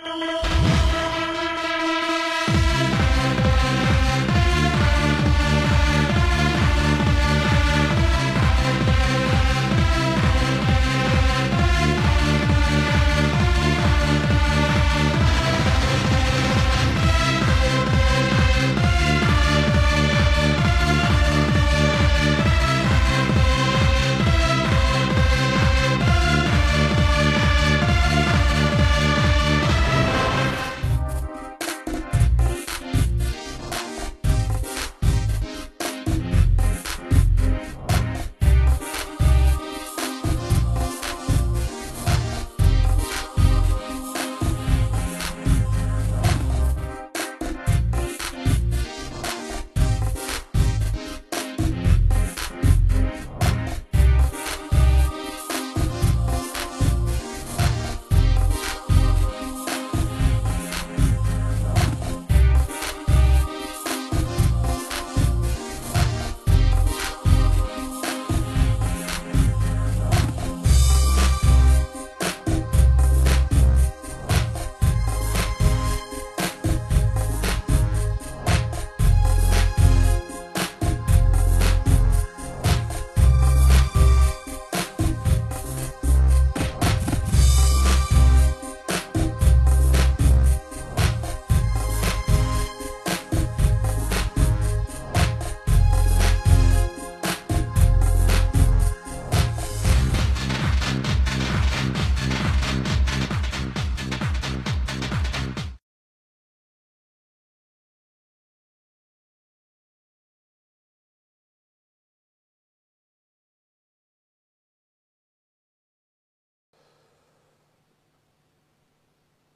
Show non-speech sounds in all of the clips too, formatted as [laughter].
Hello. [laughs]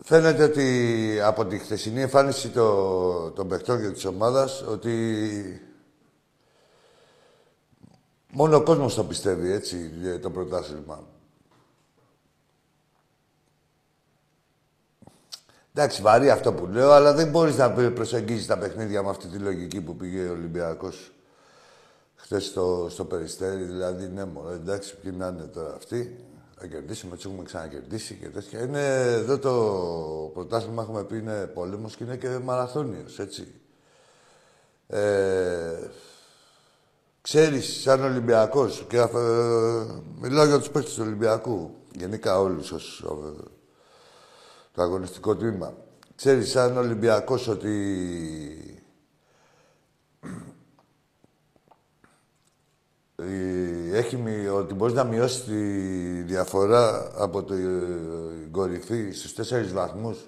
Φαίνεται ότι από τη χθεσινή εμφάνιση το, των παιχτών και της ομάδας ότι μόνο ο κόσμος το πιστεύει, έτσι, το πρωτάθλημα. Εντάξει, βαρύ αυτό που λέω, αλλά δεν μπορείς να προσεγγίσεις τα παιχνίδια με αυτή τη λογική που πήγε ο Ολυμπιακός χθες στο, στο Περιστέρι. Δηλαδή, ναι, μωρέ, εντάξει, ποιοι να είναι τώρα αυτοί θα κερδίσουμε, έτσι έχουμε ξανακερδίσει και τέτοια. Είναι εδώ το πρωτάθλημα, έχουμε πει, είναι πόλεμος και είναι και μαραθώνιος, έτσι. Ε, ξέρεις, σαν Ολυμπιακός, και ε, μιλάω για τους παίκτες του Ολυμπιακού, γενικά όλους ως ε, το αγωνιστικό τμήμα. Ξέρεις, σαν Ολυμπιακός, ότι έχει, ότι μπορείς να μειώσεις τη διαφορά από την κορυφή στους τέσσερις βαθμούς.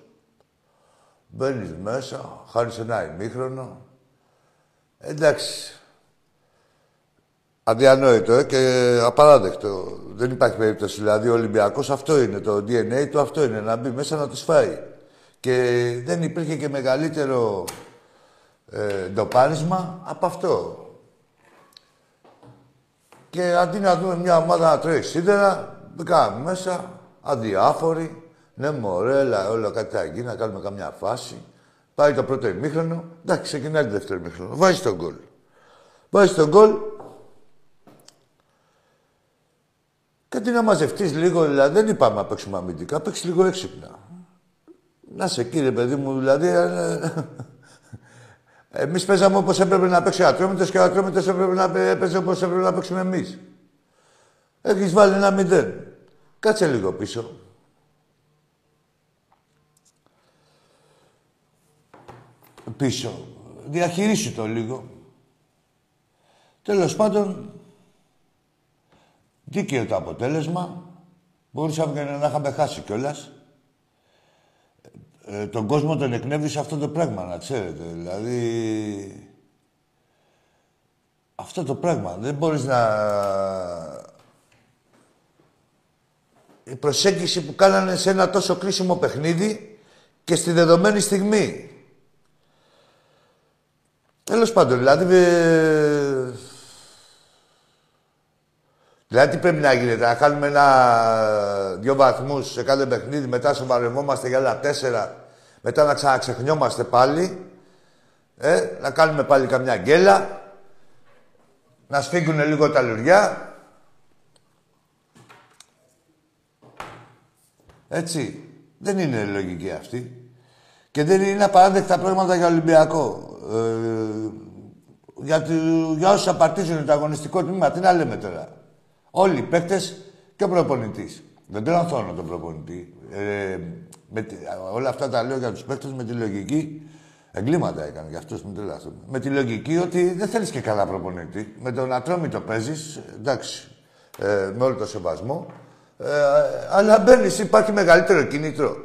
Μπαίνεις μέσα, χάρη σε ένα ημίχρονο. Εντάξει. Αδιανόητο ε, και απαράδεκτο. Δεν υπάρχει περίπτωση. Δηλαδή, ο Ολυμπιακός αυτό είναι, το DNA του αυτό είναι, να μπει μέσα να τους φάει. Και δεν υπήρχε και μεγαλύτερο ε, ντοπάρισμα από αυτό. Και αντί να δούμε μια ομάδα να τρώει σίδερα, μπήκαμε μέσα, αδιάφοροι. Ναι, μωρέ, έλα, όλα κάτι θα γίνει, να κάνουμε καμιά φάση. Πάει το πρώτο ημίχρονο, εντάξει, ξεκινάει το δεύτερο ημίχρονο. Βάζει τον γκολ. Βάζει τον γκολ. Και αντί να μαζευτείς λίγο, δηλαδή δεν είπαμε να παίξουμε αμυντικά, παίξει λίγο έξυπνα. Να σε κύριε παιδί μου, δηλαδή. Ε, Εμείς παίζαμε όπως έπρεπε να παίξει ο Ατρόμητος και ο Ατρόμητος έπρεπε να παίζει όπως έπρεπε να παίξουμε εμείς. Έχεις βάλει ένα μηδέν. Κάτσε λίγο πίσω. Πίσω. Διαχειρίσου το λίγο. Τέλος πάντων, δίκαιο το αποτέλεσμα. Μπορούσαμε να είχαμε χάσει κιόλας ε, τον κόσμο τον εκνεύρισε αυτό το πράγμα, να ξέρετε. Δηλαδή... Αυτό το πράγμα. Δεν μπορείς να... Η προσέγγιση που κάνανε σε ένα τόσο κρίσιμο παιχνίδι και στη δεδομένη στιγμή. Τέλος πάντων, δηλαδή... Ε... Δηλαδή τι πρέπει να γίνεται, να κάνουμε ένα, δύο βαθμούς σε κάθε παιχνίδι, μετά σοβαρευόμαστε για άλλα τέσσερα, μετά να ξαναξεχνιόμαστε πάλι, ε, να κάνουμε πάλι καμιά γκέλα, να σφίγγουν λίγο τα λουριά. Έτσι. Δεν είναι λογική αυτή. Και δεν είναι απαράδεκτα πράγματα για Ολυμπιακό. Ε, για, για όσου απαρτίζουν το αγωνιστικό τμήμα, τι να λέμε τώρα. Όλοι οι παίκτες και ο προπονητής. Δεν τον ανθώνω τον προπονητή. Ε, με, όλα αυτά τα λέω για τους παίκτες με τη λογική. Εγκλήματα έκανε για αυτούς, μην τρελαθούμε. Με τη λογική ότι δεν θέλεις και καλά προπονητή. Με τον Ατρόμητο παίζεις, εντάξει, ε, με όλο το σεβασμό. Ε, αλλά μπαίνεις, υπάρχει μεγαλύτερο κίνητρο.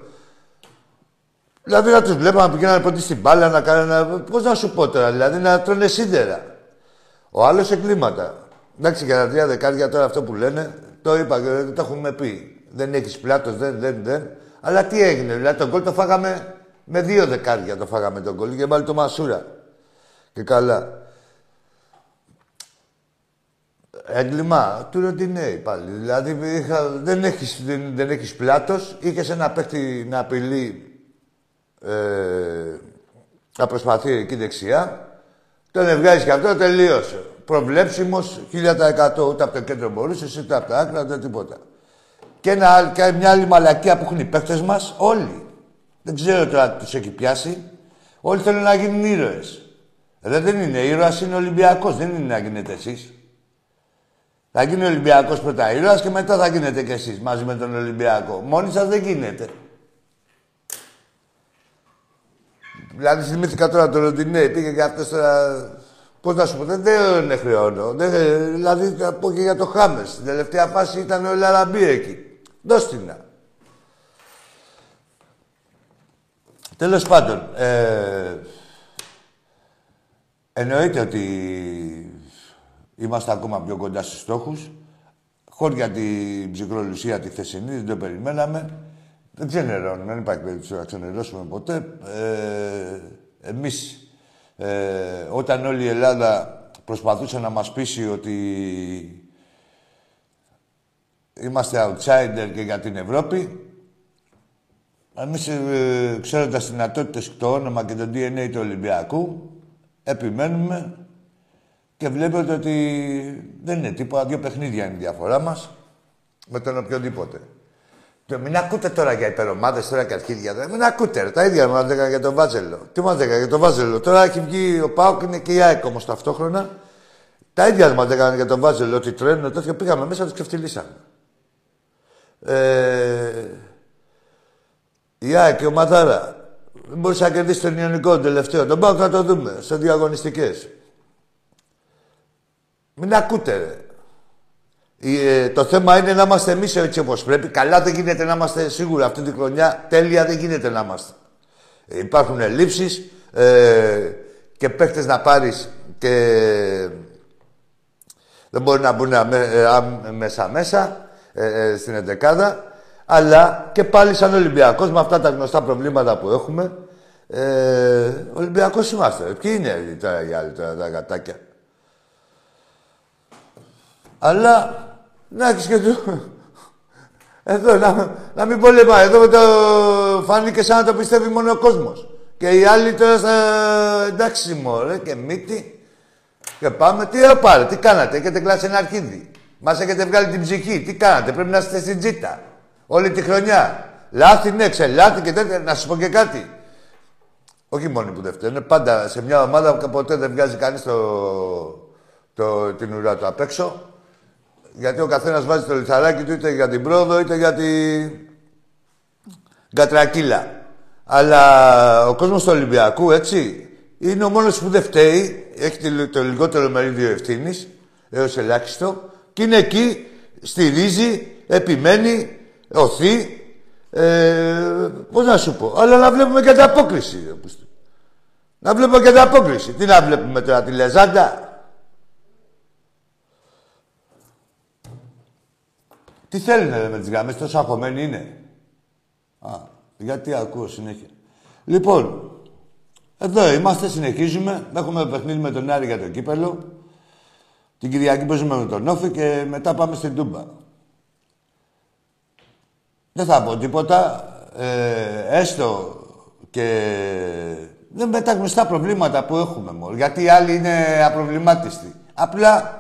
Δηλαδή να τους βλέπω να πηγαίνουν από στην μπάλα, να κάνουν. Πώς να σου πω τώρα, δηλαδή να τρώνε σίδερα. Ο άλλος εγκλήματα. Εντάξει, για τα τρία δεκάρια τώρα αυτό που λένε, το είπα και το έχουμε πει. Δεν έχεις πλάτος, δεν, δεν, δεν. Αλλά τι έγινε, δηλαδή τον κόλ το φάγαμε με δύο δεκάρια το φάγαμε τον κόλ και πάλι το Μασούρα. Και καλά. Έγκλημα του Ροντινέη πάλι. Δηλαδή είχα, δεν έχεις, δεν, δεν έχεις πλάτος, είχες ένα παίχτη να απειλεί ε, να προσπαθεί εκεί δεξιά. Τον εβγάζεις και αυτό, τελείωσε. Προβλέψιμος, 1000% ούτε από το κέντρο μπορούσε, ούτε από τα άκρα, ούτε τίποτα. Και, ένα, και μια άλλη μαλακία που έχουν οι παίχτες μας, όλοι. Δεν ξέρω τώρα τι τους έχει πιάσει. Όλοι θέλουν να γίνουν ήρωες. Ε, δεν είναι ήρωας, είναι Ολυμπιακός. Δεν είναι να γίνετε εσείς. Θα γίνει ο Ολυμπιακός πρώτα ήρωας και μετά θα γίνετε κι εσείς μαζί με τον Ολυμπιακό. Μόνοι σας δεν γίνεται. Δηλαδή θυμήθηκα τώρα το Ροντινέ, πήγε και αυτός τώρα. Πώς να σου πω, δεν, δεν χρεώνω. Δεν, δηλαδή θα πω και για το Χάμες. Στην τελευταία φάση ήταν ο Λαραμπή εκεί. Δώστηνα. Τέλος πάντων, ε, εννοείται ότι είμαστε ακόμα πιο κοντά στους στόχους. Χωρίς για την ψυχρολουσία τη θεσινή, δεν το περιμέναμε. Δεν ξενερώνουμε, δεν υπάρχει περίπτωση να ξενερώσουμε ποτέ. Ε, εμείς, ε, όταν όλη η Ελλάδα προσπαθούσε να μας πείσει ότι είμαστε outsider και για την Ευρώπη, εμείς, ε, ξέροντας τις δυνατότητες και το όνομα και το DNA του Ολυμπιακού, επιμένουμε και βλέπετε ότι δεν είναι τίποτα. Δύο παιχνίδια είναι η διαφορά μας με τον οποιοδήποτε. Και μην ακούτε τώρα για υπερομάδες, τώρα και αρχίδια. Μην ακούτε, ρε. τα ίδια μας έκανα για τον Βάζελο. Τι μας έκανα για τον Βάζελο. Τώρα έχει βγει ο Πάοκ, είναι και η ΑΕΚ όμως ταυτόχρονα. Τα ίδια μας έκανα για τον Βάζελο, ότι τρένο, τέτοια πήγαμε μέσα, τους ξεφτυλίσαμε. Ε, η ΑΕΚ και ο Μαδάρα. Δεν μπορούσε να κερδίσεις τον Ιωνικό τελευταίο. Τον πάω να το δούμε σε διαγωνιστικέ. Μην ακούτε, ρε. Ε, το θέμα είναι να είμαστε εμείς έτσι όπως πρέπει. Καλά δεν γίνεται να είμαστε σίγουρα αυτή τη χρονιά. Τέλεια δεν γίνεται να είμαστε. Ε, υπάρχουν ελλείψεις ε, και παίχτε να πάρεις και δεν μπορεί να μπουν μέσα-μέσα ε, στην εντεκάδα. Αλλά και πάλι σαν Ολυμπιακός με αυτά τα γνωστά προβλήματα που έχουμε. Ε, Ολυμπιακός είμαστε. Ποιοι είναι τώρα οι άλλοι τώρα τα γατάκια; Αλλά να έχεις και του. Εδώ, να, να μην πολεμάει. Εδώ το φάνηκε σαν να το πιστεύει μόνο ο κόσμος. Και οι άλλοι τώρα στα... εντάξει μωρέ και μύτη. Και πάμε, τι πάρε, τι κάνατε, έχετε κλάσει ένα αρχίδι. Μας έχετε βγάλει την ψυχή, τι κάνατε, πρέπει να είστε στην τζίτα. Όλη τη χρονιά. Λάθη, ναι, ξελάθη και τέτοια. Να σου πω και κάτι. Όχι μόνοι που δεν φταίνουν. Πάντα σε μια ομάδα που ποτέ δεν βγάζει κανείς το, το, την ουρά του απ' έξω. Γιατί ο καθένας βάζει το λιθαράκι του είτε για την πρόοδο είτε για την κατρακύλα. Αλλά ο κόσμος του Ολυμπιακού, έτσι, είναι ο μόνος που δεν φταίει. Έχει το λιγότερο μερίδιο ευθύνης, έως ελάχιστο. Και είναι εκεί, στηρίζει, επιμένει, οθεί. Ε, πώς να σου πω. Αλλά να βλέπουμε και την απόκριση. Να βλέπουμε και την απόκριση. Τι να βλέπουμε τώρα, τη Λεζάντα; Τι θέλουν με τις γραμμές, τόσο αγχωμένοι είναι; Α, γιατί ακούω συνέχεια. Λοιπόν, εδώ είμαστε, συνεχίζουμε. Έχουμε παιχνίδι με τον Άρη για το κύπελο. Την Κυριακή παίζουμε με τον Όφη και μετά πάμε στην Τούμπα. Δεν θα πω τίποτα. Ε, έστω και δεν με τα γνωστά προβλήματα που έχουμε μόνο. Γιατί οι άλλοι είναι απροβλημάτιστοι. Απλά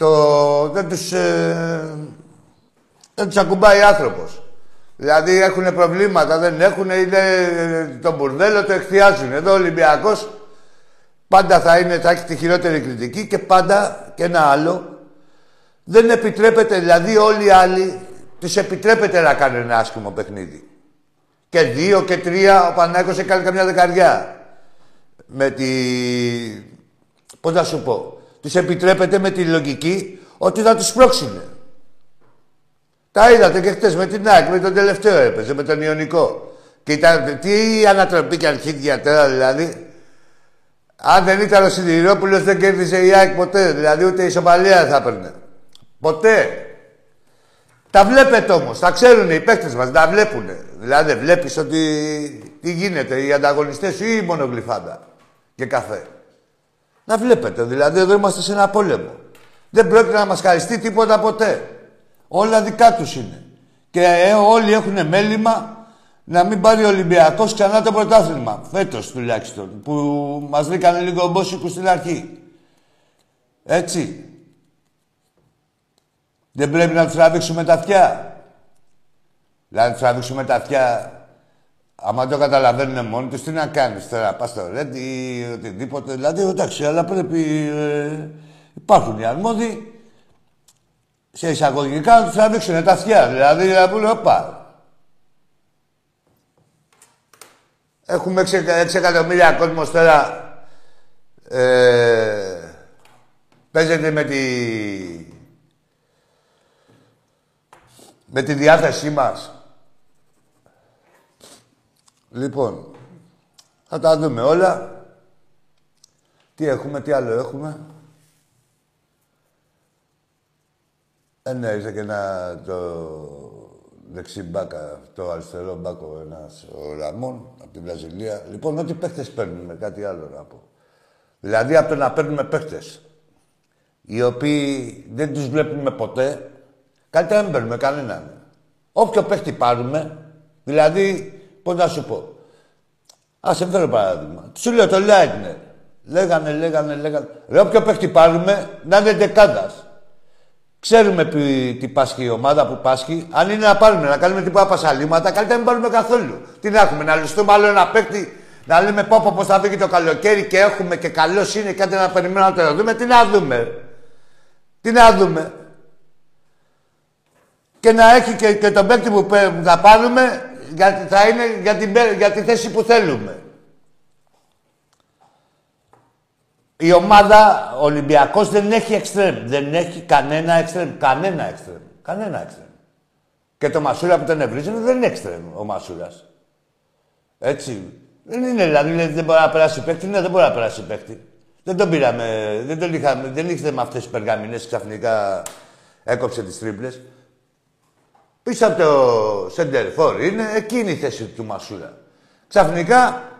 το, δεν τους, ε, δεν τους ακουμπάει άνθρωπος. Δηλαδή έχουν προβλήματα, δεν έχουν, είναι τον μπουρδέλο, το εκθιάζουν. Εδώ ο Ολυμπιακός πάντα θα, είναι, θα έχει τη χειρότερη κριτική και πάντα και ένα άλλο. Δεν επιτρέπεται, δηλαδή όλοι οι άλλοι, τους επιτρέπεται να κάνουν ένα άσχημο παιχνίδι. Και δύο και τρία, ο Πανάκος έκανε καμιά δεκαριά. Με τη... Πώς να σου πω. Τους επιτρέπεται με τη λογική ότι θα τους πρόξουνε. Τα είδατε και χτες με την ΑΕΚ, με τον τελευταίο έπαιζε, με τον Ιωνικό. Και ήταν, τι ανατροπή και αρχίδια τώρα δηλαδή. Αν δεν ήταν ο Σιδηρόπουλος, δεν κέρδισε η ΑΕΚ ποτέ. Δηλαδή ούτε η Σομαλία θα έπαιρνε. Ποτέ. Τα βλέπετε όμως, τα ξέρουν οι παίκτες μας, τα βλέπουν. Δηλαδή δεν βλέπεις ότι τι γίνεται, οι ανταγωνιστές ή η μονογλυφάντα και καφέ. Να βλέπετε, δηλαδή εδώ είμαστε σε ένα πόλεμο. Δεν πρόκειται να μας χαριστεί τίποτα ποτέ. Όλα δικά τους είναι. Και ε, όλοι έχουν μέλημα να μην πάρει ο Ολυμπιακός ξανά το πρωτάθλημα. Φέτος τουλάχιστον. Που μας βρήκαν λίγο μπόσικους στην αρχή. Έτσι. Δεν πρέπει να τους τραβήξουμε τα αυτιά. Δηλαδή, να τους τραβήξουμε τα αυτιά. Άμα το καταλαβαίνουν μόνοι τους, τι να κάνεις τώρα, πας στο ρέντι ή οτιδήποτε. Δηλαδή, εντάξει, αλλά πρέπει. Ε, υπάρχουν οι αρμόδιοι σε εισαγωγικά να του τραβήξουν τα αυτιά. Δηλαδή να πούνε, όπα. Έχουμε 6 εκατομμύρια κόσμος τώρα. Ε, παίζεται με τη... με τη διάθεσή μας. Λοιπόν, θα τα δούμε όλα. Τι έχουμε, τι άλλο έχουμε. Ε, ναι, είσαι και ένα το δεξί μπάκα, το αριστερό μπάκο, ένας ο Ραμόν από τη Βραζιλία. Λοιπόν, ό,τι παίχτες παίρνουμε, κάτι άλλο να πω. Δηλαδή, από το να παίρνουμε παίχτες, οι οποίοι δεν τους βλέπουμε ποτέ, κάτι δεν παίρνουμε κανέναν. Όποιο παίχτη πάρουμε, δηλαδή, πώς να σου πω. Ας σε φέρω παράδειγμα. Σου λέω το Lightner. Λέγανε, λέγανε, λέγανε. Ρε, όποιο παίχτη πάρουμε, να είναι δεκάδας. Ξέρουμε τι πάσχει η ομάδα που πάσχει. Αν είναι να πάρουμε, να κάνουμε τίποτα πασαλήματα, καλύτερα να μην πάρουμε καθόλου. Τι να έχουμε, να ληστούμε άλλο ένα παίκτη, να λέμε πω πω θα φύγει το καλοκαίρι και έχουμε και καλός είναι κάτι να περιμένουμε να το δούμε. Τι να δούμε. Τι να δούμε. Και να έχει και, και τον παίκτη που θα πάρουμε γιατί θα είναι για, την, για τη θέση που θέλουμε. Η ομάδα ο Ολυμπιακός δεν έχει εξτρέμ. Δεν έχει κανένα εξτρέμ. Κανένα εξτρέμ. Κανένα εξτρέμ. Και το Μασούρα που τον ευρύζουν δεν είναι εξτρέμ ο Μασούρας. Έτσι. Δεν είναι δηλαδή, δεν μπορεί να περάσει παίκτη. Ναι, δεν μπορεί να περάσει παίκτη. Δεν τον πήραμε, δεν τον είχαμε, δεν ήρθε με αυτές τις περγαμινές ξαφνικά έκοψε τις τρίπλες. Πίσω από το Σεντερφόρ είναι εκείνη η θέση του Μασούρα. Ξαφνικά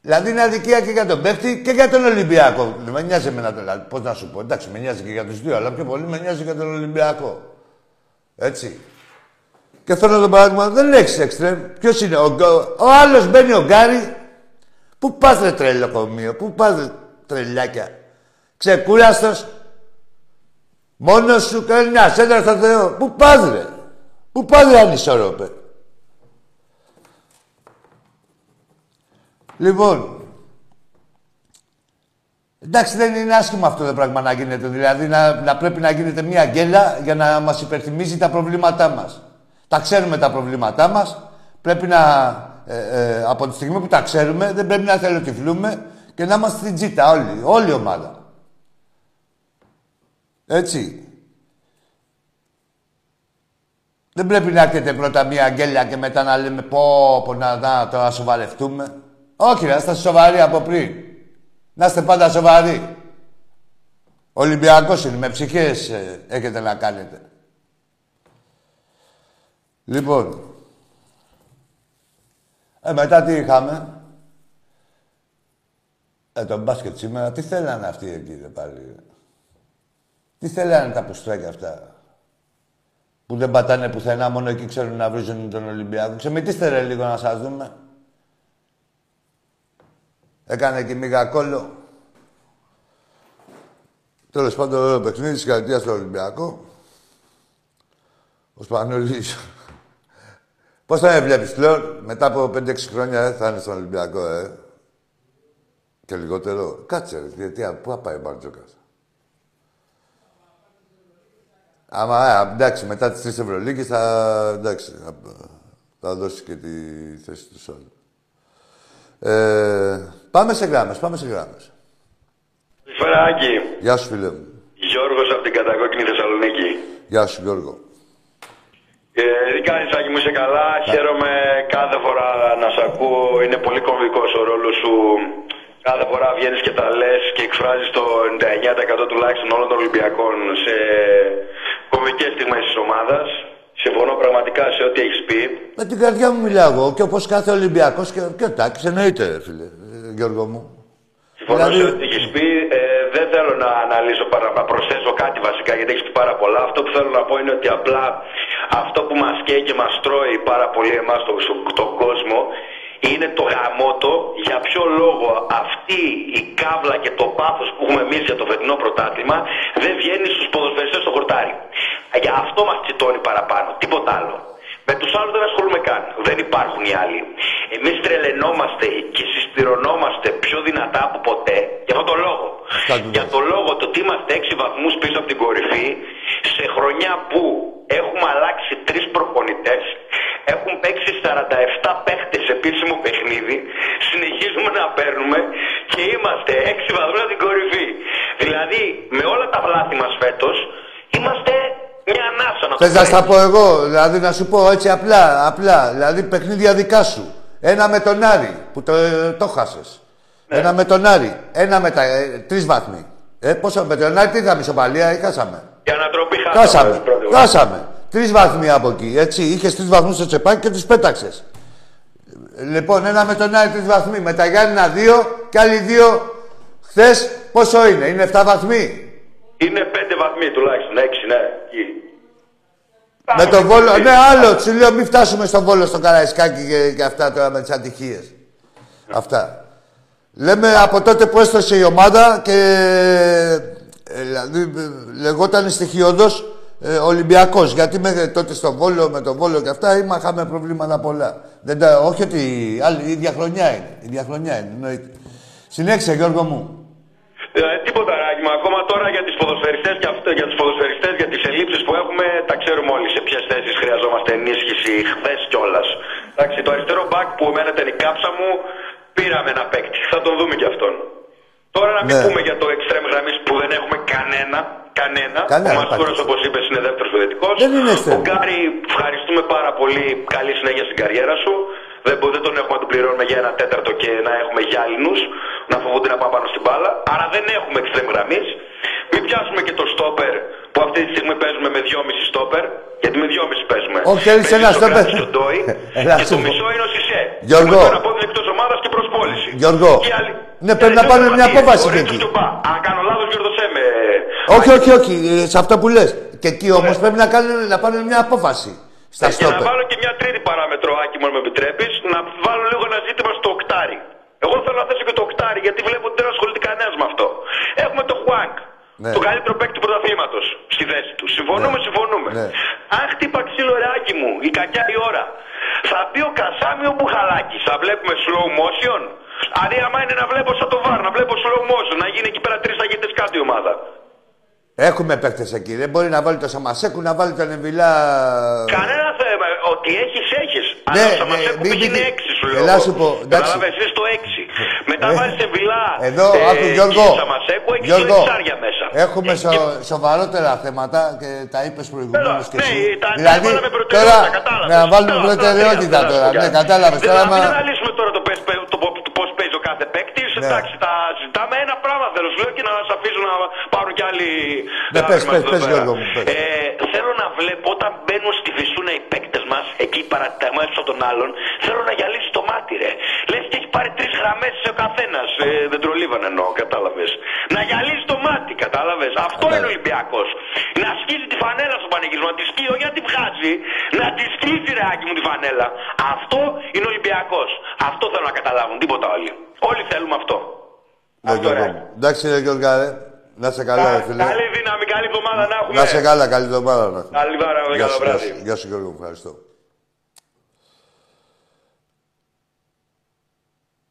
Δηλαδή είναι αδικία και για τον παίχτη και για τον Ολυμπιακό. Δεν με νοιάζει εμένα δηλαδή. Πώς να σου πω. Εντάξει, με νοιάζει και για τους δύο, αλλά πιο πολύ με νοιάζει για τον Ολυμπιακό. Έτσι. Και θέλω το παράδειγμα, δεν έχει εξτρέμ. Ποιος είναι, ο, ο άλλος μπαίνει ο Γκάρι. Πού πας ρε τρελοκομείο, πού πας ρε τρελάκια. Ξεκούραστος. Μόνο σου κάνει μια σέντρα στο Θεό. Πού πας ρε; Πού πας ρε ανισόρροπε. Λοιπόν, εντάξει δεν είναι άσχημο αυτό το πράγμα να γίνεται. Δηλαδή να, να πρέπει να γίνεται μια γκέλα για να μας υπερθυμίζει τα προβλήματά μας. Τα ξέρουμε τα προβλήματά μας. Πρέπει να, ε, ε, από τη στιγμή που τα ξέρουμε, δεν πρέπει να θελοτυφλούμε και να είμαστε στην τζίτα όλοι, όλη η ομάδα. Έτσι. Δεν πρέπει να έρχεται πρώτα μια αγγέλια και μετά να λέμε πω, πω να, να τώρα σοβαρευτούμε. Όχι, να είστε σοβαροί από πριν. Να είστε πάντα σοβαροί. Ολυμπιακός είναι, με ψυχές ε, έχετε να κάνετε. Λοιπόν, ε, μετά τι είχαμε; Ε, το μπάσκετ σήμερα, τι θέλανε αυτοί εκεί, δε πάλι; Τι θέλανε τα πουστράκια αυτά; Που δεν πατάνε πουθενά, μόνο εκεί ξέρουν να βρίζουν τον Ολυμπιακό. Ξεμητήστε ρε λίγο να σας δούμε. Έκανε και μίγα κόλλο. Τέλος πάντων, ωραίο παιχνίδι, συγχαρητήρια στο Ολυμπιακό. Ο Σπανούλης Πώς θα με βλέπεις πλέον, μετά από 5-6 χρόνια ε, θα είναι στον Ολυμπιακό, ε. Και λιγότερο. Κάτσε, ρε, γιατί πού θα πάει ο Μπαρτζόκας; Άμα, ε, εντάξει, μετά τις τρεις Ευρωλίγκες θα, εντάξει, θα, θα δώσει και τη θέση του όλου. Ε, πάμε σε γράμμες, πάμε σε γράμμες. Φεράκη. Γεια σου, φίλε μου. Γιώργος από την κατακόκκινη Θεσσαλονίκη. Γεια σου, Γιώργο. Ε, τι κάνεις, Άκη, μου είσαι καλά; Χαίρομαι κάθε φορά να σε ακούω. Είναι πολύ κομβικός ο ρόλος σου. Κάθε φορά βγαίνεις και τα λες και εκφράζεις το 99% τουλάχιστον όλων των Ολυμπιακών σε κομβικές στιγμές της ομάδας. Συμφωνώ πραγματικά σε ό,τι έχεις πει. Με την καρδιά μου μιλάω εγώ και όπως κάθε Ολυμπιακός και, και ο Τάκης εννοείται, φίλε, ε, Γιώργο μου. Συμφωνώ Δηλαδή- σε ό,τι έχεις πει. Ε, δεν θέλω να αναλύσω παρά να προσθέσω κάτι βασικά γιατί έχεις πει πάρα πολλά. Αυτό που θέλω να πω είναι ότι απλά αυτό που μας καίει και μας τρώει πάρα πολύ εμάς τον, τον κόσμο είναι το γαμότο για ποιο λόγο αυτή η κάβλα και το πάθος που έχουμε εμείς για το φετινό πρωτάθλημα δεν βγαίνει στους ποδοσφαιριστές στο χορτάρι. Για αυτό μας τσιτώνει παραπάνω, τίποτα άλλο. Με τους άλλους δεν ασχολούμαι καν. Δεν υπάρχουν οι άλλοι. Εμείς τρελαινόμαστε και συσπυρωνόμαστε πιο δυνατά από ποτέ για αυτόν τον λόγο. Ευχαριστώ. Για τον λόγο το ότι είμαστε 6 βαθμούς πίσω από την κορυφή σε χρονιά που έχουμε αλλάξει τρεις προπονητές, έχουν παίξει 47 παίχτες σε επίσημο παιχνίδι, συνεχίζουμε να παίρνουμε και είμαστε 6 βαθμούς από την κορυφή. Δηλαδή με όλα τα βλάθη μας φέτος είμαστε μια ανάσα να το Θες να πω στα έτσι. πω εγώ, δηλαδή να σου πω έτσι απλά, απλά, δηλαδή παιχνίδια δικά σου. Ένα με τον Άρη, που το, το χάσες. Ναι. Ένα με τον Άρη, ένα με τα, ε, τρεις βαθμοί. Ε, πόσο με τον Άρη τι είχαμε ισοπαλία ή χάσαμε; Για ανατροπή χάσαμε. Χάσαμε, πρώτη φορά. χάσαμε. Τρεις βαθμοί από εκεί, έτσι. Είχες τρεις βαθμούς στο τσεπάκι και τους πέταξες. Λοιπόν, ένα με τον Άρη τρεις βαθμοί. Με τα Γιάννηνα δύο και άλλοι δύο χθες πόσο είναι, είναι 7 βαθμοί; Είναι πέντε βαθμοί τουλάχιστον, έξι, ναι. Εκεί. Με τον Βόλο, ναι, άλλο. Σου λέω, μην φτάσουμε στον Βόλο, στο Καραϊσκάκι και, και αυτά τώρα με τις ατυχίε. Αυτά. Λέμε από τότε που έστωσε η ομάδα και ε, δηλαδή ε, λεγόταν στοιχειοδός ε, Ολυμπιακός. Γιατί μέχρι τότε στον Βόλο, με τον Βόλο και αυτά, είμα, είχαμε προβλήματα πολλά. Δεν τα, όχι ότι άλλη, η ίδια χρονιά είναι. Η ίδια χρονιά είναι, εννοείται. Συνέχισε, Γιώργο μου. Ε, τίποτα ράκι μου. Ακόμα τώρα για τις ποδοσφαιριστές και αυτό, για τους ποδοσφαιριστές, για τις ελλείψεις που έχουμε, τα ξέρουμε όλοι σε ποιες θέσεις χρειαζόμαστε ενίσχυση χθες κιόλας. Εντάξει, το αριστερό μπακ που εμένα ήταν η κάψα μου, πήραμε ένα παίκτη. Θα τον δούμε κι αυτόν. Τώρα να μην Ναι. πούμε για το extreme γραμμής που δεν έχουμε κανένα. Κανένα. Κανένα, Ο Μαστούρας, υπάρχει. όπως είπες, είναι δεύτερος παιδευτικό. Δεν είναι extreme. Ο Γκάρι, ευχαριστούμε πάρα πολύ. Καλή συνέχεια στην καριέρα σου. Δεν, μπο- δεν τον έχουμε να τον πληρώνουμε για ένα τέταρτο και να έχουμε γυάλινους να φοβούνται να πάμε πάνω στην μπάλα. Άρα δεν έχουμε extreme γραμμής. Μην πιάσουμε και το στόπερ που αυτή τη στιγμή παίζουμε με 2,5 στόπερ. Γιατί με 2,5 παίζουμε. Όχι, θέλεις Παίζεις ένα ο στόπερ; Γκάρι στον Ντόι [laughs] Έλα, και σου το πω. μισό είναι ο Σισε. Γιώργο. Και με το ένα πόδι εκτός ομάδας και προσπόληση. Γιώργο. Και άλλοι- Ναι, πρέπει και να άλλοι πάρουμε μια τραυματίες. απόφαση Ο και Ρίτος εκεί. και ο Μπα. Αν κάνω λάθος, γιορτωσέ με. Όχι, όχι, όχι. ε, Σε αυτό που λες. Και εκεί όμως Ναι. πρέπει να, κάνουν, να πάρουν μια απόφαση. Στα Και να στόπερ. βάλω και μια τρίτη παράμετρο, Άκη, μου, αν με επιτρέπεις, να βάλω λίγο ένα ζήτημα στο οκτάρι. Εγώ θέλω να θέσω και το οκτάρι, γιατί βλέπω ότι δεν ασχολείται κανένας με αυτό. Έχουμε το Χουάνκ. Ναι. Το καλύτερο παίκτη του πρωταθλήματος στη θέση του. Συμφωνούμε, Ναι. συμφωνούμε. Ναι. Αν χτύπα ξύλο ρεάκι μου, η κακιά η ώρα, θα πει ο Κασάμι ο Μπουχαλάκης, θα βλέπουμε slow motion. Αντί άμα είναι να βλέπω σαν το βάρ, να βλέπω slow motion, να γίνει εκεί πέρα τρεις αγίτε κάτω η ομάδα. Έχουμε παίκτες εκεί. Δεν μπορεί να βάλει το Σαμασέκου, να βάλει τον Εμβιλά. Κανένα θέμα. Ότι έχεις, έχεις. Ναι, Αλλά ο ναι, Σαμασέκου μη- πήγαινε μη- 6 σου λέω. Ελά, εγώ. σου πω, εντάξει. Κατάλαβες, είσαι στο 6. Μετά Ε, βάζει σε βιλά. Εδώ, ε, άκου Γιώργο. και Σαμασέκου έχει Γιώργο, ψάρια μέσα. Έχουμε Ε, σο, και- σοβαρότερα θέματα και τα είπες προηγουμένως Έλα, και ναι, εσύ. τα- τα δηλαδή, έβαλα με τώρα προτεραιότητα, κατάλαβες. να βάλουμε Τώρα, προτεραιότητα τώρα, τώρα. τώρα, Ναι, τώρα. κατάλαβες. Δεν Τώρα, θα- Μην μα... αναλύσουμε τώρα το, πες- το, το, το πώς παίζει ο κάθε παίκτη. Ναι. Εντάξει, τα συζητάμε. Ένα πράγμα θέλω σου λέω και να σα αφήσω να πάρουν κι άλλοι. Ναι, δράση πες, μας πες, εδώ πες, πέρα. Γιώργο μου, πες. Ε, θέλω να βλέπω όταν μπαίνουν στη φυσούνα οι παίκτες μας, εκεί παραταγμένου από τον άλλον, θέλω να γυαλίσει το μάτι, ρε. Λες και έχει πάρει τρεις γραμμές ο καθένας. Ε, δεν τρολίβαν εννοώ, κατάλαβες. Να γυαλίσει το μάτι, κατάλαβες. Αυτό είναι ο Ολυμπιακός. Να σκίζει τη φανέλα στο πανηγύρισμα, να τη σκίζει, όχι να τη βγάζει, να τη σκίζει ρε Άκη μου τη φανέλα. Αυτό είναι ο Ολυμπιακός. Αυτό θέλω να καταλάβουν, τίποτα όλοι. Όλοι θέλουμε αυτό. Ναι, Αυτό, Γιώργο ρε. μου. Εντάξει, ρε Γιώργα, ρε. Να σε καλά, ρε φίλε. Καλή δύναμη, καλή εβδομάδα να έχουμε. Να σε καλά, καλή εβδομάδα να έχουμε. Καλή βάρα, Γεια καλό σου, γεια βράδυ. σου, γεια σου Γιώργο, ευχαριστώ.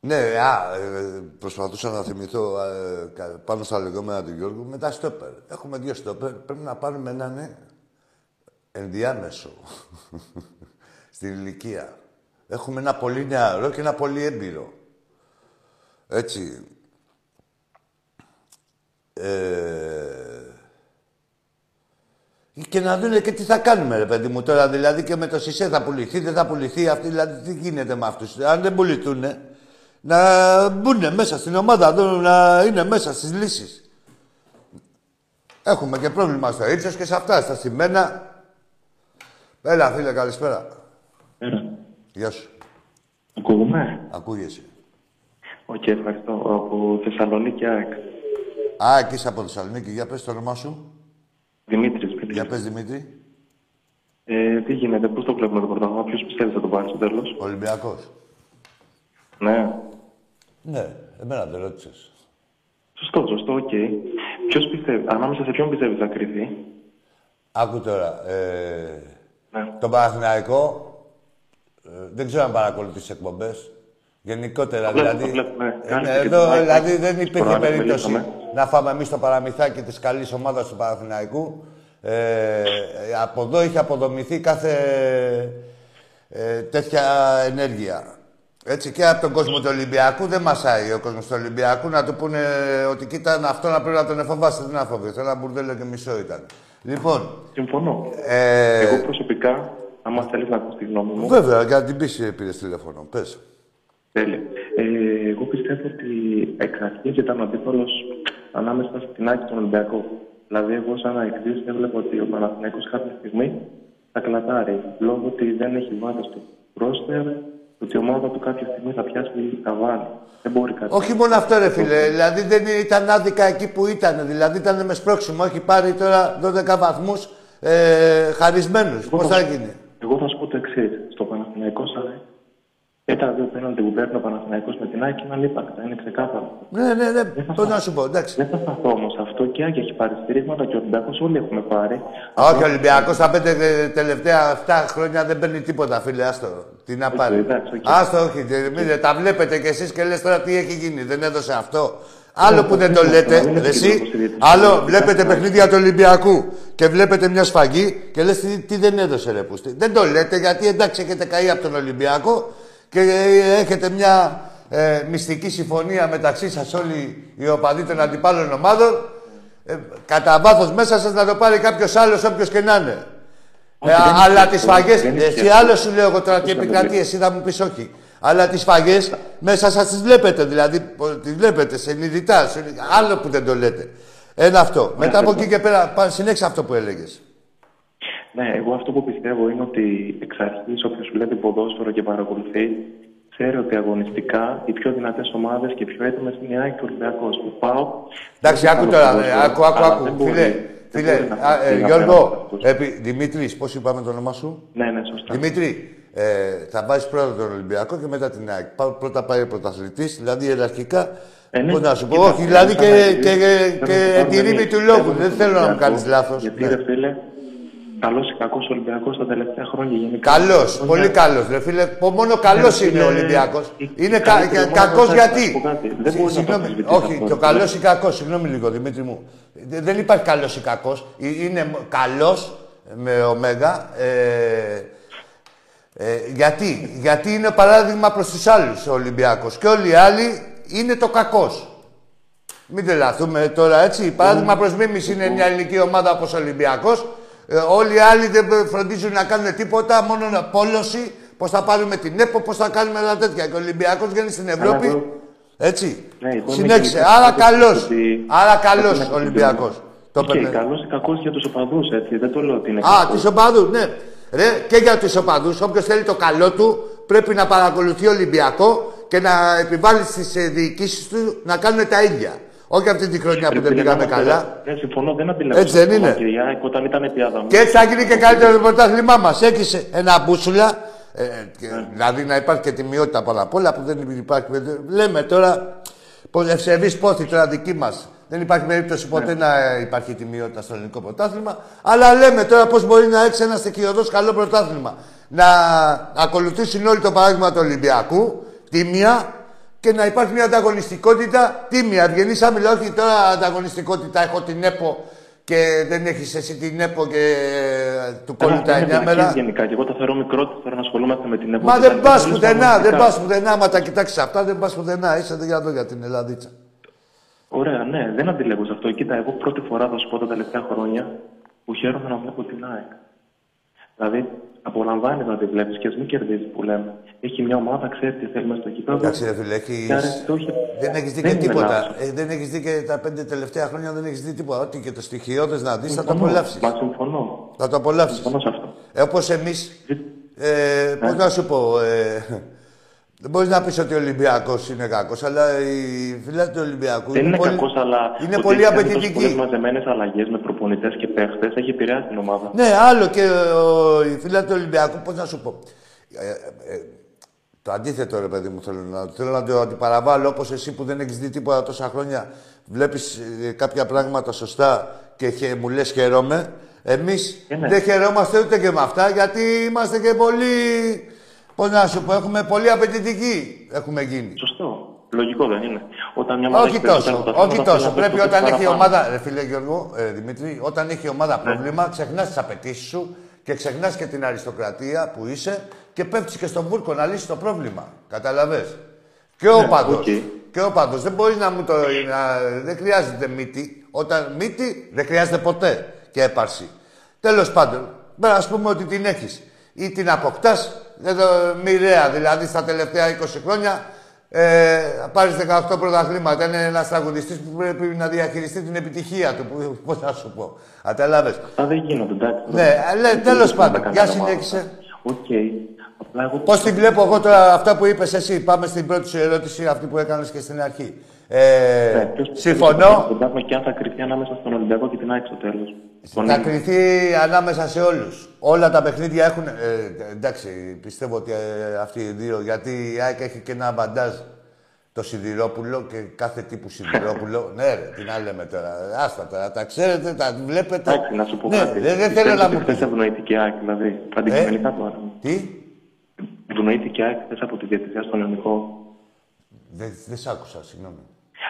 Ναι, α, ε, προσπαθούσα να θυμηθώ ε, πάνω στα λεγόμενα του Γιώργου με τα στόπερ. Έχουμε δύο στόπερ. Πρέπει να πάρουμε έναν ναι, ενδιάμεσο [laughs] στην ηλικία. Έχουμε ένα πολύ νεαρό και ένα πολύ έμπειρο. Έτσι. Ε, και να δουν και τι θα κάνουμε, ρε παιδί μου, τώρα. Δηλαδή και με το ΣΥΣΕ θα πουληθεί, δεν θα πουληθεί αυτή. Δηλαδή τι γίνεται με αυτούς. Αν δεν πουληθούν, να μπουν μέσα στην ομάδα, να είναι μέσα στις λύσεις. Έχουμε και πρόβλημα στο ύψος και σε αυτά, στα στημένα. Έλα, φίλε, καλησπέρα. Έλα. Γεια σου. Ακούγομαι. Ακούγεσαι. Οκ, okay, ευχαριστώ. Από Θεσσαλονίκη, ΑΕΚ. Α, εκεί είσαι από Θεσσαλονίκη. Για πες το όνομά σου. Δημήτρης, παιδί. Για πες, Δημήτρη. Ε, τι γίνεται, πώς το βλέπουμε το πρωτάθλημα, ποιος πιστεύει θα το πάρει στο τέλος; Ολυμπιακός. Ναι. Ναι, εμένα δεν ρώτησες. Σωστό, σωστό, οκ. Okay. Ποιος πιστεύει, ανάμεσα σε ποιον πιστεύεις θα κριθεί; Άκου τώρα. Ε, ναι. Τον Παναθηναϊκό ε, δεν ξέρω αν παρακολουθείς εκπομπές. Γενικότερα, το δηλαδή. Βλέπω, ναι. ε, εδώ, δηλαδή δεν υπήρχε περίπτωση να φάμε εμείς το παραμυθάκι της καλής ομάδας του Παναθηναϊκού. Ε, από εδώ είχε αποδομηθεί κάθε ε, τέτοια ενέργεια. Έτσι και από τον κόσμο του Ολυμπιακού δεν μασάει ο κόσμος του Ολυμπιακού να του πούνε ότι κοίτα αυτό να πρέπει να τον εφοβάστε. Δεν να φοβηθεί. Ένα μπουρδέλο και μισό ήταν. Λοιπόν. Συμφωνώ. Ε... Εγώ προσωπικά, άμα θέλεις να ακούσει τη γνώμη μου. Βέβαια, για να την πεις πήρες τηλέφωνο. Πες. Τέλεια. Ε, εγώ πιστεύω ότι εξ αρχής ήταν αντίπαλος ανάμεσα στην Άκη και τον Ολυμπιακό. Δηλαδή, εγώ σαν αεκτή έβλεπα ότι ο Παναθηναϊκός κάποια στιγμή θα κλατάρει λόγω ότι δεν έχει βάθο του πρόστερ, ότι η ομάδα του κάποια στιγμή θα πιάσει καβάλι. Δεν μπορεί κάτι. Όχι μόνο αυτό, ρε φίλε. Δηλαδή δεν ήταν άδικα εκεί που ήταν. Δηλαδή ήταν με σπρώξιμο. Έχει πάρει τώρα 12 βαθμούς ε, χαρισμένους. Πώς θα γίνει; Εγώ θα σου πω το εξής. Στο Παναθηναϊκό Σάι ήταν δύο πέναντι που παίρνει ο Παναθηναϊκός με την Άκη είναι ανύπαρκτα. Είναι ξεκάθαρο. Ναι, ναι, ναι. Πώ να σου πω, εντάξει. Δεν θα σταθώ όμω αυτό και Άκη έχει πάρει στηρίγματα και ο Ολυμπιακό όλοι έχουμε πάρει. Όχι, ο Ολυμπιακό τα πέντε τελευταία αυτά χρόνια δεν παίρνει τίποτα, φίλε. Άστο. Τι να πάρει. Άστο, όχι. Μην, τα βλέπετε κι εσεί και λε τώρα τι έχει γίνει. Δεν έδωσε αυτό. Άλλο που δεν το λέτε, εσύ, άλλο βλέπετε παιχνίδια του Ολυμπιακού και βλέπετε μια σφαγή και λες τι, τι δεν έδωσε ρε πούστη. Δεν το λέτε γιατί εντάξει έχετε καεί από τον Ολυμπιακό και έχετε μια ε, μυστική συμφωνία μεταξύ σας όλοι οι οπαδοί των αντιπάλων ομάδων ε, κατά βάθος μέσα σας να το πάρει κάποιος άλλος όποιος και να είναι. Ε, αλλά τις φαγές, εσύ άλλος σου λέω εγώ τώρα τι επικρατεί, εσύ θα μου πεις όχι. Αλλά τις φαγές μέσα σας τις βλέπετε, δηλαδή τις βλέπετε συνειδητά, άλλο που δεν το λέτε. Ένα αυτό. Μετά από εκεί και πέρα, συνέχισε αυτό που έλεγες. Ναι, εγώ αυτό που πιστεύω είναι ότι εξ αρχής όποιος βλέπει ποδόσφαιρο και παρακολουθεί, ξέρει ότι αγωνιστικά οι πιο δυνατές ομάδες και οι πιο έτοιμες είναι η ΑΕΚ και ο Ολυμπιακός. Που πάω. Εντάξει, άκου τώρα. Άκου, άκου, άκου. Φίλε, φίλε ε, Γιώργο, Δημήτρης, πώς είπαμε το όνομά σου; Ναι, ναι, σωστά. Δημήτρη, ε, θα βάζεις πρώτα τον Ολυμπιακό και μετά την ΑΕΚ. Πρώτα πάει ο πρωταθλητής, δηλαδή ιεραρχικά. Ε, ναι. Πώς να σου πω, όχι, δηλαδή και, και, και, τη ρήμη του λόγου. Δεν θέλω να μου κάνεις λάθος. Γιατί, ρε φίλε, Καλός ή κακός Ολυμπιακός τα τελευταία χρόνια γενικά. Καλός, πολύ καλός. Ρε φίλε, μόνο καλός είναι ο Ολυμπιακός. Είναι κα, κακός γιατί; Συγγνώμη, όχι, το καλός ή κακός, συγγνώμη λίγο Δημήτρη μου. Δεν υπάρχει καλός ή κακός. Είναι καλός με ωμέγα. Ε, ε, γιατί, γιατί είναι παράδειγμα προς τους άλλους ο Ολυμπιακός και όλοι οι άλλοι είναι το κακός. Μην τρελαθούμε τώρα έτσι. Παράδειγμα προς μίμηση είναι μια ελληνική ομάδα όπως ο Ολυμπιακός ε, όλοι οι άλλοι δεν φροντίζουν να κάνουν τίποτα, μόνο πόλωση. Πώς θα πάρουμε την ΕΠΟ, πώς θα κάνουμε τα τέτοια. Και ο Ολυμπιακός βγαίνει στην Ευρώπη. Έτσι. Ναι, Συνέχισε. Άρα καλός. Άρα καλός Ολυμπιακός. Το okay, καλός ή κακός για τους οπαδούς, έτσι. Δεν το λέω ότι είναι. Α, του οπαδούς, ναι. Ρε, και για τους οπαδούς. Όποιος θέλει το καλό του πρέπει να παρακολουθεί Ολυμπιακό και να επιβάλλει στις ε, διοικήσεις του να κάνουν τα ίδια. Όχι αυτή τη χρονιά που δεν πήγαμε καλά. Δεν συμφωνώ, δεν αντιλαμβάνω. Έτσι δεν είναι. Όταν ήταν Και έτσι θα γίνει και καλύτερο το πρωτάθλημά μας. Έχεις ένα μπούσουλα. Ε, ναι. Δηλαδή να υπάρχει και τιμιότητα πάνω απ' όλα που δεν υπάρχει. Λέμε τώρα ευσεβείς πόθη τώρα δική μας. Δεν υπάρχει περίπτωση ποτέ ναι. να υπάρχει τιμιότητα στο ελληνικό πρωτάθλημα. Αλλά λέμε τώρα πώ μπορεί να έχεις ένα στοιχειοδός καλό πρωτάθλημα. Να ακολουθήσουν όλοι το παράδειγμα του Ολυμπιακού, τίμια, και να υπάρχει μια ανταγωνιστικότητα τίμια, ευγενή άμυλα. Όχι τώρα ανταγωνιστικότητα. Έχω την ΕΠΟ και δεν έχεις εσύ την ΕΠΟ και ε, του κόλλου τα εννιά μέρα. Γενικά, και εγώ τα θεωρώ μικρότερο να ασχολούμαστε με την ΕΠΟ. Μα δεν πας πουθενά, δεν πας πουθενά. Άμα τα κοιτάξεις αυτά, δεν πας πουθενά. Είσαι για εδώ για την Ελλαδίτσα. Ωραία, ναι, δεν αντιλέγω σε αυτό. Κοίτα, εγώ πρώτη φορά θα σου πω τα τελευταία χρόνια που χαίρομαι να βλέπω την ΑΕΚ. Δηλαδή, απολαμβάνεις να τη βλέπεις και ας μην κερδίζεις που λέμε. Έχει μια ομάδα, ξέρει τι θέλει μέσα στο κήπεδο. Εντάξει, ρε φίλε, έχεις... δεν έχεις δει και τίποτα. Ε, δεν έχεις δει και τα πέντε τελευταία χρόνια, δεν έχεις δει τίποτα. Ό,τι και το στοιχειώδες να δεις, θα το απολαύσεις. Μα συμφωνώ. Θα το απολαύσεις. Συμφωνώ σε αυτό. Ε, Όπως εμεί. Ε, Πώς να σου πω. Ε, δεν μπορείς να πεις ότι ο Ολυμπιακός είναι κακός, αλλά οι φίλοι του Ολυμπιακού. Δεν είναι, πολύ... κακός, αλλά. Είναι πολύ απαιτητικοί. Πολλέ μαζεμένες αλλαγές με προπονητέ και παίχτες έχει επηρεάσει την ομάδα. Ναι, άλλο και ο, οι φίλοι του Ολυμπιακού, πώς να σου πω. Ε, ε, το αντίθετο, ρε παιδί μου, θέλω να, θέλω να το αντιπαραβάλω όπως εσύ που δεν έχεις δει τίποτα τόσα χρόνια. Βλέπεις ε, κάποια πράγματα σωστά και χε, μου λες χαίρομαι. Εμείς Ε, ναι. δεν χαιρόμαστε ούτε και με αυτά γιατί είμαστε και πολύ. Πώς να σου πω, έχουμε πολύ απαιτητικοί έχουμε γίνει. Σωστό. Λογικό δεν είναι. Όταν μια ομάδα Όχι έχει περισσότερα τόσο, πρωταθλήματα, όχι θέλει τόσο. να Πρέπει παίξει όταν έχει η παραπάνω. ομάδα. Ρε φίλε Γιώργο, ε, Δημήτρη, όταν έχει η ομάδα Ναι. πρόβλημα, ξεχνάς τις απαιτήσεις σου και ξεχνάς και την αριστοκρατία που είσαι και πέφτεις και στον βούρκο να λύσεις το πρόβλημα. Καταλαβέ. Και ο Ναι, παντός. οκ. Και ο παντός. Δεν μπορείς να μου το. Να, δεν χρειάζεται μύτη. Όταν μύτη δεν χρειάζεται ποτέ και έπαρση. Τέλος πάντων, πρέπει να πούμε ότι την έχεις. Ή την αποκτάς μοιραία. Δηλαδή στα τελευταία 20 χρόνια ε, πάρεις 18 πρωταθλήματα. Είναι ένας τραγουδιστής που πρέπει να διαχειριστεί την επιτυχία του. Πώς να σου πω. Κατάλαβε. Αυτά δεν γίνονται, εντάξει. Ναι, αλλά Δεν τέλος μπορούμε να πάντων, τα για κάνουμε συνέχισε. ομάδα. Οκ. Απλά εγώ Πώς την βλέπω εγώ τώρα, αυτά που είπες εσύ. Πάμε στην πρώτη σου ερώτηση, αυτή που έκανες και στην αρχή. Ε, Ναι, ποιος πιστεύει συμφωνώ. ότι θα και αν θα κρυφτεί ανάμεσα στον Ολυμπιακό και την ΑΕΚ στο τέλος. Θα κρυθεί ανάμεσα σε όλους. Όλα τα παιχνίδια έχουν. Ε, εντάξει, πιστεύω ότι ε, αυτοί οι δύο. Γιατί η ΑΕΚ έχει και ένα μπαντάζ το Σιδηρόπουλο και κάθε τύπου Σιδηρόπουλο. [laughs] ναι, ρε, τι να λέμε τώρα. Άστα τώρα, τα ξέρετε, τα βλέπετε. Εντάξει, να σου πω ναι, κάτι. Δεν, δεν θέλω να μου Χθες πεις. ευνοήθηκε η ΑΕΚ, δηλαδή. Αντικειμενικά τώρα. Τι, Ευνοήθηκε η ΑΕΚ χθες από τη διαιτησία στον ελληνικό. δεν δεν σ' άκουσα, συγγνώμη.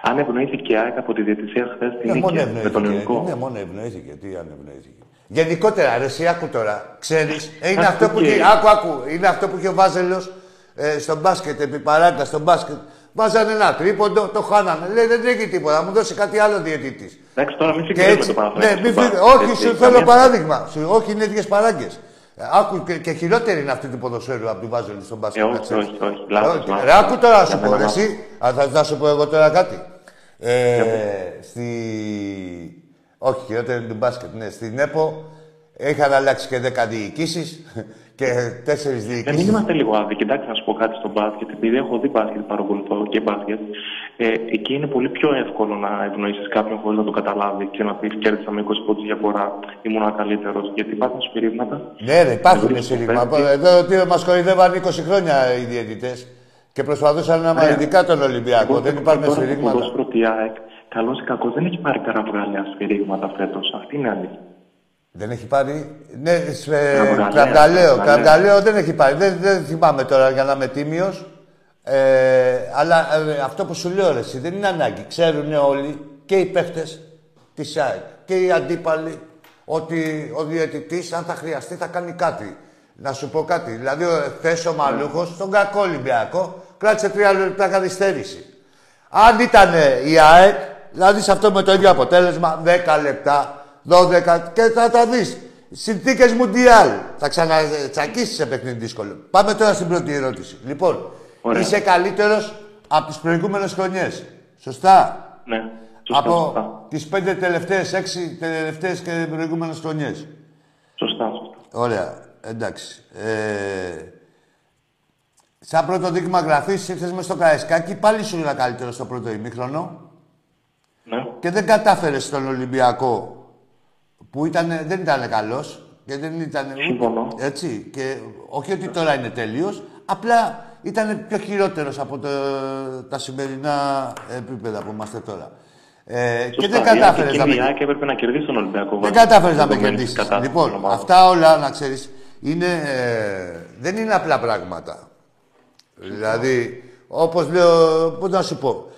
Αν ευνοήθηκε η ΑΕΚ από τη διαιτησία χθες στην Ναι, μόνο νίκη με τον ευνοήθηκε. ελληνικό. Ναι, μόνο ευνοήθηκε. Τι αν ευνοήθηκε. Γενικότερα, ρε, εσύ άκου τώρα. Ξέρεις, ε, είναι Άκου αυτό που και- είχε, άκου, άκου, είναι αυτό που είχε ο Βάζελος ε, στο μπάσκετ, επί παράγκα, στο μπάσκετ. Βάζανε ένα τρίποντο, το χάνανε. Λέει, δεν τρέχει τίποτα, μου δώσει κάτι άλλο διαιτητής. Εντάξει, τώρα μην Και συγκρίνουμε έτσι, το ναι, Παναθηναϊκό. μην στον φύγει- μπάσκετ, όχι, έτσι, σου καμία θέλω σχέση. παράδειγμα. Σου, όχι, είναι ίδιες παράγκες. Ε, Άκου και, και χειρότερη είναι αυτή του ποδοσφαίρου από του Βάζελου στον μπάσκετ. Ε, να όχι, ξέρεις. όχι, όχι. Λάθος, Όχι, λάθος. Ρε, άκου τώρα να σου Για πω, μένα ρε, λάθος. εσύ. Α, θα, θα σου πω εγώ τώρα κάτι. Ε, στη... Όχι, χειρότερη είναι του μπάσκετ. Ναι, στην ΕΠΟ είχαν αλλάξει και 10 διοικήσεις και 4 Ε, μην διοικήσεις. είμαστε λίγο άδικοι. Εντάξει, να σου πω κάτι στο μπάσκετ. Επειδή έχω δει μπάσκετ, παρακολουθώ και μπάσκετ. Ε, εκεί είναι πολύ πιο εύκολο να ευνοήσεις κάποιον χωρίς να το καταλάβει και να πεις κέρδισα με 20 πόντους διαφορά, ήμουν καλύτερος. Γιατί υπάρχουν σφυρίγματα. Ναι, ρε, υπάρχουν Βρίσκω σύρριγμα. παίκτη. Εδώ τι μας κοροϊδεύαν 20 χρόνια οι διαιτητές και προσπαθούσαν να Ναι. ειδικά τον Ολυμπιακό. Εγώ Δεν θεωρώ υπάρχουν τώρα στο σφυρίγματα. ποδόσφαιρο ότι η ΑΕΚ, καλός ή κακός, δεν έχει πάρει πέρα βγάλια σφυρίγματα φέτος. Αυτή είναι η αλήθεια. Δεν έχει πάρει. Ναι, σε... Κραυγαλαίο, κραυγαλαίο. κραυγαλαίο. Κραυγαλαίο δεν έχει πάρει. Δεν, δεν θυμάμαι τώρα για να είμαι τίμιος. Ε, αλλά ε, αυτό που σου λέω, ρε, εσύ, δεν είναι ανάγκη. Ξέρουν όλοι και οι παίχτε της ΑΕΚ και οι αντίπαλοι ότι ο διαιτητής, αν θα χρειαστεί, θα κάνει κάτι. Να σου πω κάτι. Δηλαδή, χθες ο Μαλούχος, στον κακό Ολυμπιακό, κράτησε τρία λεπτά καθυστέρηση. Αν ήταν η ΑΕΚ, δηλαδή σε αυτό με το ίδιο αποτέλεσμα, 10 λεπτά, 12 και θα τα δεις. Συνθήκες Μουντιάλ. Θα ξανατσακίσεις σε παιχνίδι δύσκολο. Πάμε τώρα στην πρώτη ερώτηση. Λοιπόν, Ωραία. είσαι καλύτερος από τις προηγούμενες χρονιές. Σωστά; Ναι, σωστά. από σωστά. τις πέντε τελευταίες, έξι τελευταίες και προηγούμενες χρονιές. Σωστά, σωστά. Ωραία. Εντάξει. Ε, σαν πρώτο δείγμα γραφής, ήρθες μες στο Καραϊσκάκι, πάλι σου ήταν καλύτερο στο πρώτο ημίχρονο Ναι. και δεν κατάφερες στον Ολυμπιακό που ήταν, δεν ήταν καλός και δεν ήταν. Συμφωνώ. Έτσι. Και όχι ότι τώρα είναι τέλειος, απλά ήταν πιο χειρότερος από το, τα σημερινά επίπεδα που είμαστε τώρα. Ε, και δεν κατάφερες να να με Η ΑΕΚ έπρεπε να κερδίσει τον Ολυμπιακό. δεν βέβαια. κατάφερες να με Δεδομένης κερδίσεις. της κατάστασης Λοιπόν, της ομάδας. αυτά όλα να ξέρεις είναι, ε, δεν είναι απλά πράγματα. Δηλαδή, όπως λέω, πώς να σου πω, ε,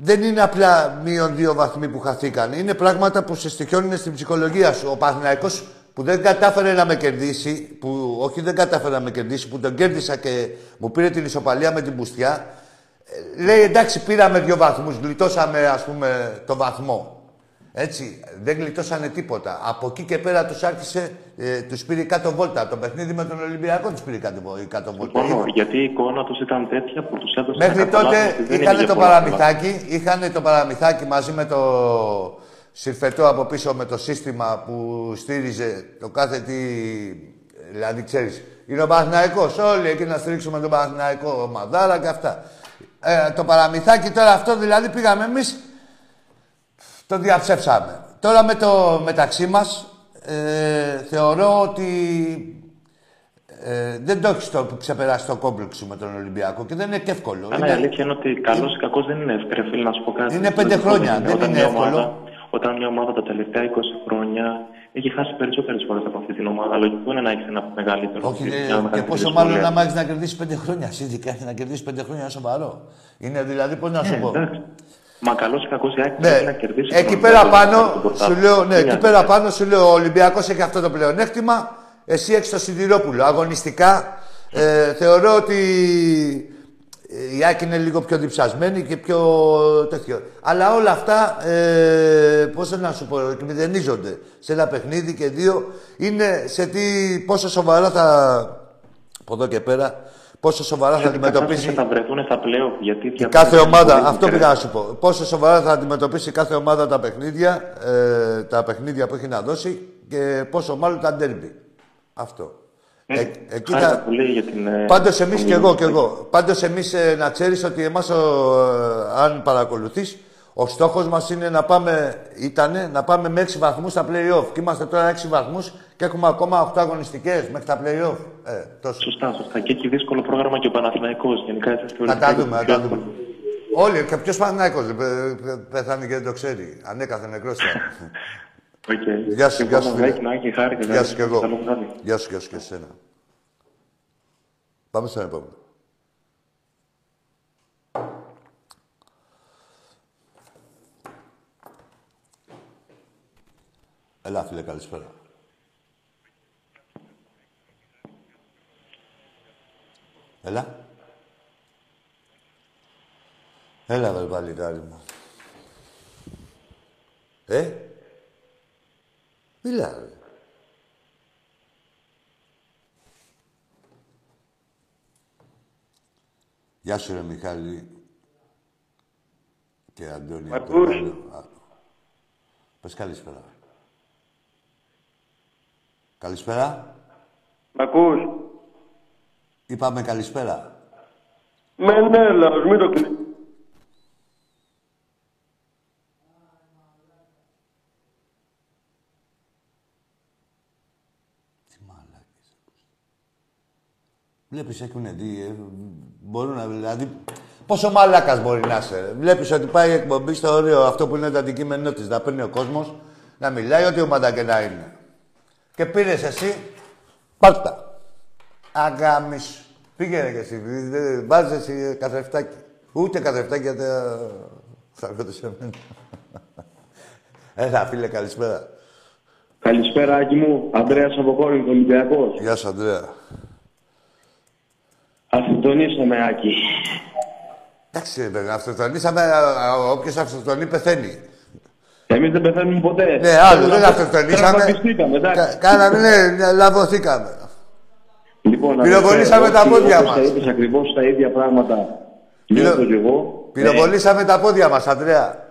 δεν είναι απλά μείον δύο βαθμοί που χαθήκαν. Είναι πράγματα που σε στοιχιώνουν στην ψυχολογία σου. Ο Παναθηναϊκός που δεν κατάφερε να με κερδίσει, που όχι δεν κατάφερε να με κερδίσει, που τον κέρδισα και μου πήρε την ισοπαλία με την πουστιά, ε, λέει εντάξει πήραμε δύο βαθμούς, γλιτώσαμε ας πούμε το βαθμό. Έτσι, δεν γλιτώσανε τίποτα. Από εκεί και πέρα τους άρχισε, ε, τους πήρε κάτω βόλτα. Το παιχνίδι με τον Ολυμπιακό τους πήρε κάτω, κάτω βόλτα. Συμφωνώ, γιατί η εικόνα τους ήταν τέτοια που τους έδωσε. Μέχρι τότε είχαν το παραμυθάκι, είχαν το παραμυθάκι μαζί με το συρφετό από πίσω με το σύστημα που στήριζε το κάθε τι. Δηλαδή, ξέρεις, είναι ο Παναθυναϊκό. Όλοι εκεί να στηρίξουμε τον Παναθυναϊκό, Μαδάρα και αυτά. Ε, το παραμυθάκι τώρα αυτό δηλαδή πήγαμε εμείς το διαψεύσαμε. Τώρα με το μεταξύ μας ε, θεωρώ ότι ε, δεν το έχει το, ξεπεράσει το κόμπλεξ με τον Ολυμπιακό και δεν είναι και εύκολο. Αλλά είναι... η αλήθεια είναι ότι καλός ή κακός δεν είναι εύκολο, φίλε, να σου πω κάτι. Είναι πέντε χρόνια, δεν είναι εύκολο. Ομάδα, όταν μια ομάδα τα τελευταία 20 χρόνια έχει χάσει περισσότερες φορές από αυτή την ομάδα, λογικό είναι να έχεις ένα μεγαλύτερο. Όχι, και πόσο μάλλον να μάθει να κερδίσεις πέντε χρόνια. Σύντικα να κερδίσεις πέντε χρόνια είναι σοβαρό. Είναι δηλαδή, πώς να σου ναι, πω; Εντάξει. Μα καλό ή κακό η ναι. να κερδίσει. Εκεί πέρα πάνω, σου λέω, ναι, εκεί πέρα πάνω σου λέω ο Ολυμπιακός έχει αυτό το πλεονέκτημα. Εσύ έχεις το Σιδηρόπουλο. Αγωνιστικά ε, θεωρώ ότι η Άκη είναι λίγο πιο διψασμένη και πιο τέτοιο. Αλλά όλα αυτά, ε, πώς να σου πω, εκμηδενίζονται σε ένα παιχνίδι και δύο. Είναι σε τι, πόσο σοβαρά θα, από εδώ και πέρα, πόσο σοβαρά θα αντιμετωπίσει. Θα βρεθούν στα πλέον, γιατί κάθε ομάδα, αυτό πήγα να σου πω. Πόσο σοβαρά θα αντιμετωπίσει κάθε ομάδα τα παιχνίδια, ε, τα παιχνίδια που έχει να δώσει και πόσο μάλλον τα ντέρμπι. Αυτό. Ε, ε, εκεί θα... για την... Ε, Πάντως εμείς και εγώ και εγώ. Πάντως εμείς ε, να ξέρεις ότι εμάς, αν παρακολουθείς, ο στόχος μας είναι να πάμε, ήτανε, να πάμε με 6 βαθμούς στα play-off. Και είμαστε τώρα 6 βαθμούς και έχουμε ακόμα 8 αγωνιστικές μέχρι τα play-off. Ε, τόσο. Σωστά, σωστά. Και έχει δύσκολο πρόγραμμα και ο Παναθηναϊκός. Γενικά έτσι Θα τα δούμε, θα τα δούμε. Όλοι, και ποιος Παναθηναϊκός πεθάνει και δεν το ξέρει. Ανέκαθεν νεκρός Okay. [laughs] Γεια σου, γεια σου. Γεια σου και εγώ. Γεια σου, γεια σου και εσένα. Πάμε στον επόμενο. Έλα, φίλε, καλησπέρα. Έλα. Έλα, βρε παλικάρι μου. Ε, Μιλά, ρε. Γεια σου, ρε Μιχάλη. Και Αντώνη. Ακούς. Πες καλησπέρα. Καλησπέρα. Μ' ακούς; Είπαμε καλησπέρα. Με ναι, λαός, μην το κλείνει. Βλέπεις, έχουν δει. Ε, μπορούν να. Δηλαδή, πόσο μαλάκας μπορεί να είσαι. Βλέπεις ότι πάει η εκπομπή στο όριο αυτό που είναι το αντικείμενό της. Να παίρνει ο κόσμος να μιλάει ό,τι ο Μαντακενά είναι. Και πήρες εσύ, πάρτα. Αγάμις Πήγαινε και εσύ. Βάζεις εσύ καθρεφτάκι. Ούτε καθρεφτάκι γιατί θα έρχονται σε μένα. [laughs] Έλα, φίλε, καλησπέρα. Καλησπέρα, Άκη μου. Ανδρέας από Κόρινθο, Ολυμπιακός. Γεια σου, Ανδρέα. Αυτοκτονήσαμε, Άκη. Εντάξει, βέβαια, αυτοκτονήσαμε. Όποιος αυτοκτονεί πεθαίνει. Εμείς δεν πεθαίνουμε ποτέ. Ναι, άλλο δεν αυτοκτονήσαμε. Κάναμε, ναι, λαβωθήκαμε. Λοιπόν, Πυροβολήσαμε τα πόδια μας. Είπες ακριβώς τα ίδια πράγματα. Νιώθω κι εγώ. Πυροβολήσαμε τα πόδια μας, Αντρέα.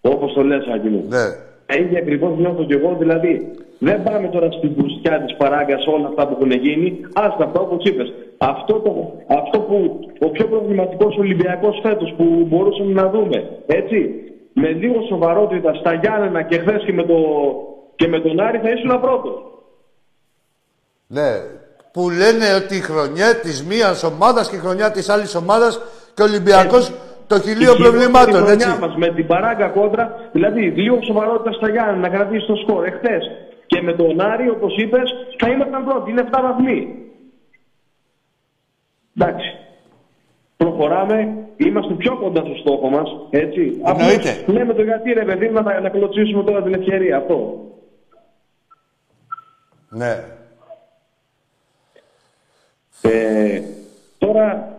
Όπως το λες, Άκη μου. Ναι. Τα ίδια ακριβώς νιώθω κι εγώ. Δηλαδή, δεν πάμε τώρα στην πουστιά της παράγκας όλα αυτά που έχουν γίνει. Άστα αυτά όπως είπες. Αυτό, το, αυτό που ο πιο προβληματικός Ολυμπιακός φέτος που μπορούσαμε να δούμε. Έτσι. Με λίγο σοβαρότητα στα Γιάννενα και χθες και, με το, και με τον Άρη θα ήσουν πρώτος. Ναι. Που λένε ότι η χρονιά της μίας ομάδας και η χρονιά της άλλης ομάδας και ο Ολυμπιακός το χιλίο προβλημάτων. Η χρονιά μας με την παράγκα κόντρα, δηλαδή λίγο σοβαρότητα στα Γιάννενα να κρατήσει το σκορ εχθέ. Και με τον Άρη, όπως είπες, θα ήμασταν πρώτοι. Είναι 7 βαθμοί. Εντάξει. Προχωράμε, είμαστε πιο κοντά στο στόχο μας, έτσι. Εννοείται. Απλώς λέμε το γιατί ρε παιδί μου, να, να κλωτσίσουμε τώρα την ευκαιρία αυτό. Ναι. Ε, τώρα,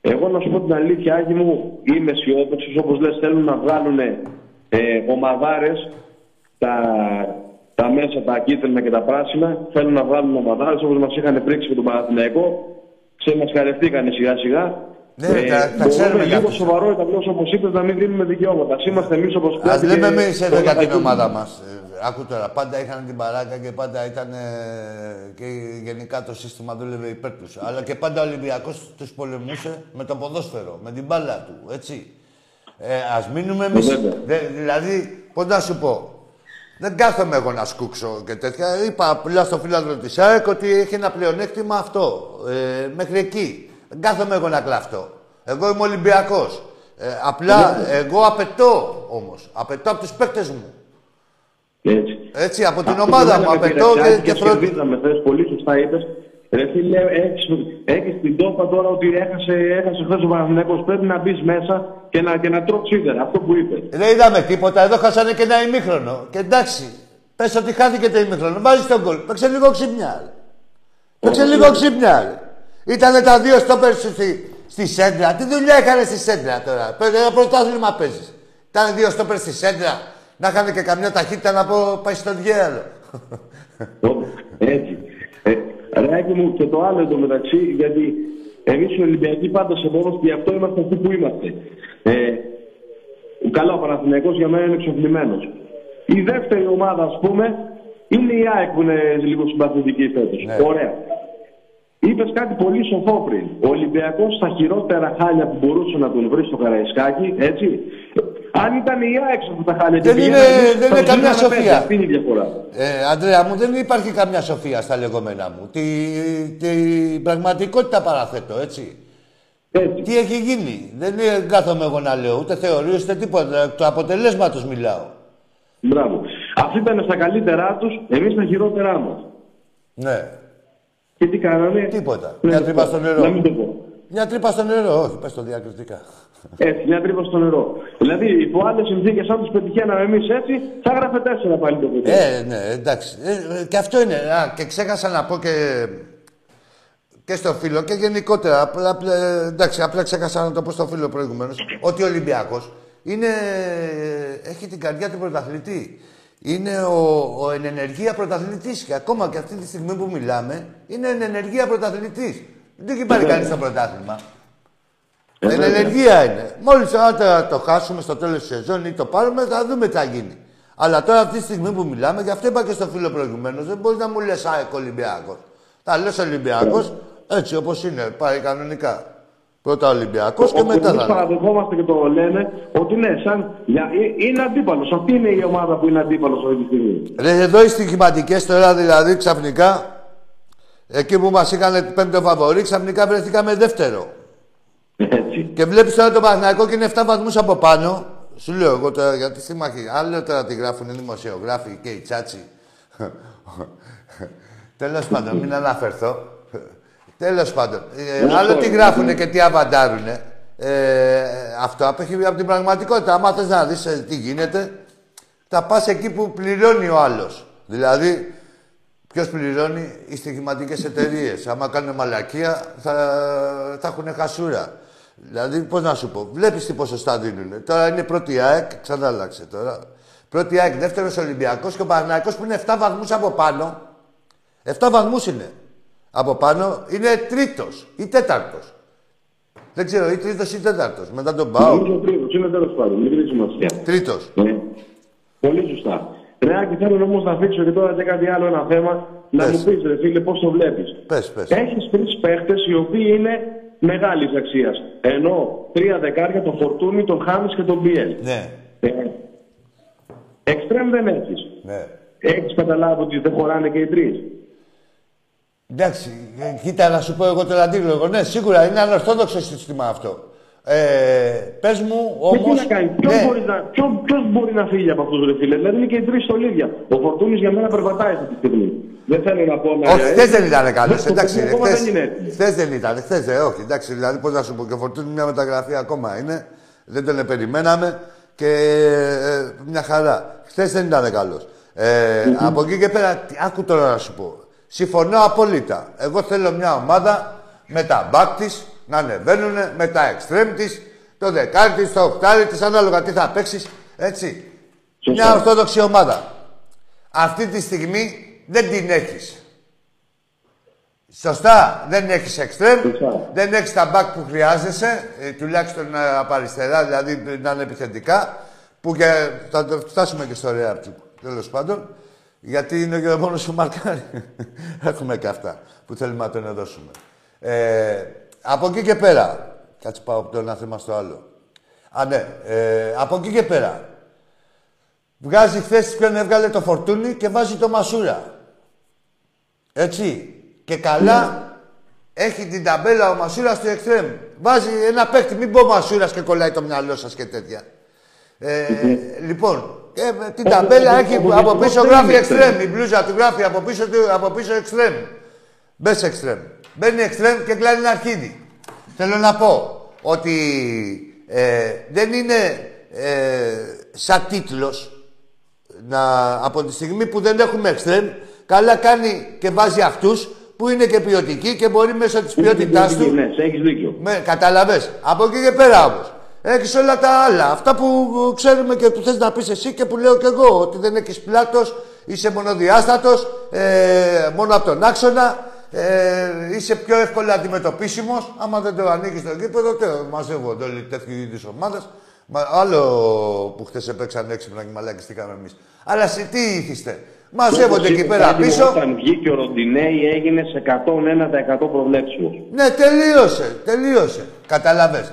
εγώ να σου πω την αλήθεια, Άγγι μου, είμαι αισιόδοξος. Όπως λες, θέλουν να βγάλουν ε, ομαδάρες τα, τα μέσα, τα κίτρινα και τα πράσινα. Θέλουν να βγάλουν ομαδάρες όπως μας είχαν πρίξει με τον Παναθηναϊκό. Ξεμασκαρευτήκανε σιγά σιγά. Ναι, τα- τα ξέρουμε λίγο κάποιοι. σοβαρότητα απλώ όπως είπες να μην δίνουμε δικαιώματα. Ας Είμαστε εμείς όπως Α λέμε εμείς εδώ για την ομάδα μας. Άκου τώρα, πάντα είχαν την παράκα και πάντα ήταν. ε, και γενικά το σύστημα δούλευε υπέρ τους. Αλλά και πάντα ο Ολυμπιακός τους πολεμούσε με το ποδόσφαιρο, με την μπάλα του. Έτσι. Ε, Α μείνουμε εμείς. Βέβαια. Δηλαδή, πώς να σου πω. Δεν κάθομαι εγώ να σκούξω και τέτοια. Είπα απλά στο φίλο της ΑΕΚ ότι έχει ένα πλεονέκτημα αυτό. Ε, μέχρι εκεί. Δεν κάθομαι εγώ να κλαφτώ. Εγώ είμαι Ολυμπιακός. Ε, απλά εγώ απαιτώ όμως. Απαιτώ από τους παίκτες μου. Έτσι. Έτσι, από την Αυτό ομάδα που μου. λέμε, Απαιτώ πήρε και, και και πρώτη. κερδίζαμε χθες, πολύ σωστά είπες. Ρε φίλε, έχεις, έχεις την τόπα τώρα ότι έχασε, έχασε χθες ο Παναθηναϊκός. Πρέπει να μπεις μέσα και να, και να τρώει σίδερα. Αυτό που είπες. Δεν είδαμε τίποτα. Εδώ χάσανε και ένα ημίχρονο. Και εντάξει, πες ότι χάθηκε το ημίχρονο. Βάζεις τον γκολ. Παίξε λίγο ξύπνια. ρε. Παίξε λίγο ξύπνια. Ρε. Ήτανε τα δύο στόπερ σου στη, στη σέντρα. Τι δουλειά έκανε στη σέντρα τώρα; Παίζει ένα πρωτάθλημα παίζεις. Ήταν δύο στόπερ στη σέντρα. Να είχαν και καμιά ταχύτητα να πω πάει στον διάλογο. Ω, Έτσι. Ε, ρε Άκη μου και το άλλο εντωμεταξύ, γιατί εμείς οι Ολυμπιακοί πάντα σε μόνος και γι' αυτό είμαστε αυτοί που είμαστε. Ε, καλά, ο Παναθηναϊκός για μένα είναι εξοφλημένος. Η δεύτερη ομάδα, ας πούμε, είναι η ΑΕΚ που είναι λίγο συμπαθητική φέτος. Ναι. Ωραία. Είπες κάτι πολύ σοφό πριν. Ο Ολυμπιακός στα χειρότερα χάλια που μπορούσε να τον βρει στο Καραϊσκάκι, έτσι. Αν ήταν η ΑΕΚ σε αυτά τα χάλια, και Δεν πηγαίνανε είναι- εμείς, δεν θα είναι τους καμιά δίναμε πέντε. σοφία. Αυτή είναι η διαφορά. Ε, Αντρέα μου, δεν υπάρχει καμιά σοφία στα λεγόμενά μου. Τη, την πραγματικότητα παραθέτω, έτσι. Έτσι. Τι έχει γίνει; Δεν είναι- κάθομαι εγώ να λέω, ούτε θεωρίες, ούτε τίποτα. Το αποτελέσματος μιλάω. Μπράβο. Αυτοί ήταν στα καλύτερά τους, εμείς στα χειρότερά μας. Ναι. Και τι κάνανε. Τίποτα. Να Μια το τρύπα πω. στο νερό. Να μην το πω. Μια τρύπα στο νερό, όχι, πες το διακριτικά. Έτσι, μια τρύπα στο νερό. Δηλαδή, υπό άλλες συνθήκες, αν του πετυχαίναμε εμείς έτσι, θα έγραφε τέσσερα πάλι το παιδί. Ε, ναι, εντάξει. Ε, ε, και αυτό είναι. Α, και ξέχασα να πω και, και στο φίλο και γενικότερα. Απλά, απλά, εντάξει, απλά ξέχασα να το πω στο φίλο προηγουμένως. Ότι ο Ολυμπιακός είναι, έχει την καρδιά του πρωταθλητή. Είναι ο, ο εν ενεργεία πρωταθλητής. Και ακόμα και αυτή τη στιγμή που μιλάμε, είναι εν ενεργεία πρωταθλητής. Δεν έχει πάρει κανείς το πρωτάθλημα. Ε, Εν βέβαια. ενεργεία είναι. Μόλις αν το, το χάσουμε στο τέλος της σεζόν ή το πάρουμε, θα δούμε τι θα γίνει. Αλλά τώρα αυτή τη στιγμή που μιλάμε, γι' αυτό είπα και στο φίλο προηγουμένως, δεν μπορείς να μου λες ΑΕΚ Ολυμπιακός. Θα λες Ολυμπιακός έτσι όπως είναι, πάει κανονικά. Πρώτα Ολυμπιακός και μετά Εμείς θα είναι. παραδεχόμαστε και το λένε ότι ναι, σαν. Για, ε, είναι αντίπαλος. Αυτή είναι η ομάδα που είναι αντίπαλος αυτή τη στιγμή. Ρε, εδώ οι στοιχηματικές τώρα δηλαδή ξαφνικά, εκεί που μας είχαν πέμπτο φαβορή, ξαφνικά βρεθήκαμε δεύτερο. Έτσι. Και βλέπεις τώρα το Παναγιακό και είναι 7 βαθμούς από πάνω. Σου λέω εγώ τώρα γιατί στη μάχη. Άλλο τώρα τη γράφουν οι δημοσιογράφοι και οι τσάτσι. [laughs] Τέλος πάντων, μην αναφερθώ. Τέλος πάντων. Ε, άλλο τι γράφουν και τι αβαντάρουν. Ε, αυτό απέχει από την πραγματικότητα. Άμα θες να δεις τι γίνεται, θα πας εκεί που πληρώνει ο άλλος. Δηλαδή, Ποιος πληρώνει; Οι στοιχηματικές εταιρείες. Άμα κάνουν μαλακία, θα, θα έχουν χασούρα. Δηλαδή, πώς να σου πω, βλέπεις τι ποσοστά δίνουν. Τώρα είναι πρώτη ΑΕΚ, ξανά άλλαξε τώρα. Πρώτη ΑΕΚ, δεύτερος Ολυμπιακός και ο Παναγιακό που είναι 7 βαθμούς από πάνω. 7 βαθμούς είναι. Από πάνω είναι τρίτος ή τέταρτος. Δεν ξέρω, ή τρίτος ή τέταρτος. Μετά τον Πάο. Νομίζω ο τρίτος είναι τέλος πάντων. Μην δίνει σημασία. Τρίτος. Ναι. Πολύ σωστά. Ρε Άκη, θέλω όμως να δείξω και τώρα και κάτι άλλο ένα θέμα. Να Πες. μου πεις, ρε φίλε, πώς το βλέπεις. Πες, πες. Έχεις τρεις παίχτες οι οποίοι είναι μεγάλης αξίας. Ενώ τρία δεκάρια, τον Φορτούνη, τον Χάμις και τον Μπιέλ. Ναι, Ε, Εξτρέμ δεν έχεις. ναι. Έχεις καταλάβει ότι δεν χωράνε και οι τρεις. Εντάξει, ε, κοίτα να σου πω εγώ το αντίλογο. Ναι, σίγουρα είναι ανορθόδοξο σύστημα αυτό. Ε, Πες μου Ε, τι όμω. να κάνει, ποιος, μπορεί να, ποιος, ποιος μπορεί να φύγει από αυτούς ρε φίλε, δηλαδή είναι και οι τρεις στολίδια. Ο Φορτούνης για μένα περπατάει αυτή τη στιγμή. Δεν θέλω να πω να... Όχι, χθες δεν ήταν καλό. Το Εντάξει, παιχνίδι ακόμα δεν είναι χθες έτοιμο. χθες δεν ήταν. Χθες δεν, όχι. Εντάξει, δηλαδή πώς να σου πω και ο Φορτούνης μια μεταγραφή ακόμα είναι. Δεν τον περιμέναμε και ε, μια χαρά. Χθες δεν ήταν καλός. Ε, Από εκεί και πέρα, τι- άκου τώρα να σου πω. Συμφωνώ απόλυτα. Εγώ θέλω μια ομάδα με τα μπακ της να ανεβαίνουν, με τα εξτρέμ της, το δεκάρι της, το οκτάρι της, ανάλογα τι θα παίξεις. Έτσι. Σωστά. Μια ορθόδοξη ομάδα. Αυτή τη στιγμή δεν την έχεις. Σωστά, δεν έχεις εξτρέμ, Σωστά. δεν έχεις τα μπακ που χρειάζεσαι, ε, τουλάχιστον ε, από αριστερά, δηλαδή να είναι επιθετικά, που και θα το φτάσουμε και στο Ρεάπτσουκ, τέλος πάντων, γιατί είναι και ο μόνος που μαρκάρει. [laughs] Έχουμε και αυτά που θέλουμε να τον δώσουμε. Ε, από εκεί και πέρα, κάτσε πάω από το ένα θέμα στο άλλο. Α, ναι, ε, από εκεί και πέρα, Βγάζει χθες ποιον έβγαλε το φορτούνι και βάζει το Μασούρα. Έτσι. Και καλά έχει την ταμπέλα ο Μασούρα στο εξτρέμ. Βάζει ένα παίκτη, μην πω Μασούρας και κολλάει το μυαλό σας και τέτοια. Ε, [laughs] λοιπόν, ε, την ταμπέλα έχει από πίσω γράφει εξτρέμ. Η μπλούζα του γράφει από πίσω, του, από πίσω εξτρέμ. Μπες εξτρέμ. Μπαίνει εξτρέμ και κλείνει ένα αρχίδι. Θέλω να πω ότι ε, δεν είναι ε, σαν τίτλος να, από τη στιγμή που δεν έχουμε εξτρέμ, καλά κάνει και βάζει αυτούς που είναι και ποιοτικοί και μπορεί μέσω της ποιότητάς του Ναι, σε έχεις δίκιο. με, καταλαβες. Από εκεί και πέρα όμως. Έχεις όλα τα άλλα. Αυτά που ξέρουμε και που θες να πεις εσύ και που λέω και εγώ. Ότι δεν έχεις πλάτος, είσαι μονοδιάστατος, ε, μόνο από τον άξονα, ε, είσαι πιο εύκολα αντιμετωπίσιμος. Άμα δεν το ανοίγεις στο γήπεδο, τε, μαζεύονται όλοι τέτοιου είδους ομάδες. Μα, άλλο που χθες έπαιξαν έξυπνα και μαλακιστήκαμε εμείς. Αλλά σε τι ήθιστε; Μαζεύονται εκεί πέρα Κάτι μου, πίσω. Όταν βγήκε ο Ροντινέη έγινε σε 101% προβλέψιμος. Ναι, τελείωσε, τελείωσε. Καταλαβες.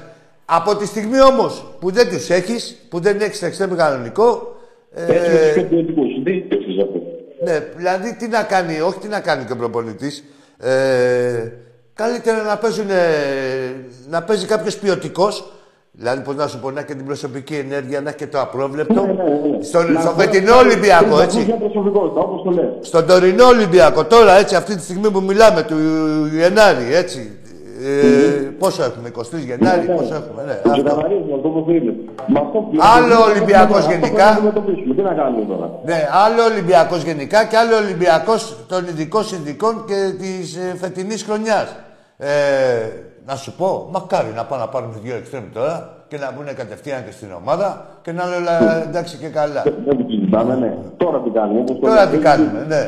Από τη στιγμή όμως που δεν τους έχεις, που δεν έχεις εξτρέμι κανονικό, Έτσι με τους ε, πιο ποιοτικούς. Τι έχεις αυτό; ναι, δηλαδή τι να κάνει, όχι τι να κάνει και ο προπονητής. Ε, καλύτερα να, παίζουν, να παίζει κάποιος ποιοτικός. Δηλαδή, πώς να σου πω, να έχει και την προσωπική ενέργεια, να έχει και το απρόβλεπτο. Ναι, ναι, ναι. Στον, Να στο βγάλει- φετινό Ολυμπιακό, να έτσι. βγάλει μια προσωπικότητα, όπως το λες. Στον τωρινό Ολυμπιακό, τώρα έτσι, αυτή τη στιγμή που μιλάμε, του Γενάρη, έτσι. Ε, πόσο έχουμε, 23 Γενάρη, Ναι, ναι. πόσο έχουμε, ναι. Το αυτό. ξεκαθαρίζουμε αυτό όπως είναι. Με αυτό που- Άλλο αυτό Ολυμπιακός πρέπει να γενικά. αντιμετωπίσουμε. Τι να κάνουμε τώρα; Ναι, άλλο Ολυμπιακός γενικά και άλλο Ολυμπιακός των ειδικών συνδικών και της ε, φετινής χρονιάς. Ε, να σου πω, μακάρι να πάμε να πάρουμε δύο εξτρέμ τώρα και να μπουν κατευθείαν και στην ομάδα και να είναι όλα εντάξει και καλά. Δεν το συζητάμε, ναι. Τώρα τι κάνουμε. όπως το Τώρα λέτε. τι κάνουμε, ναι.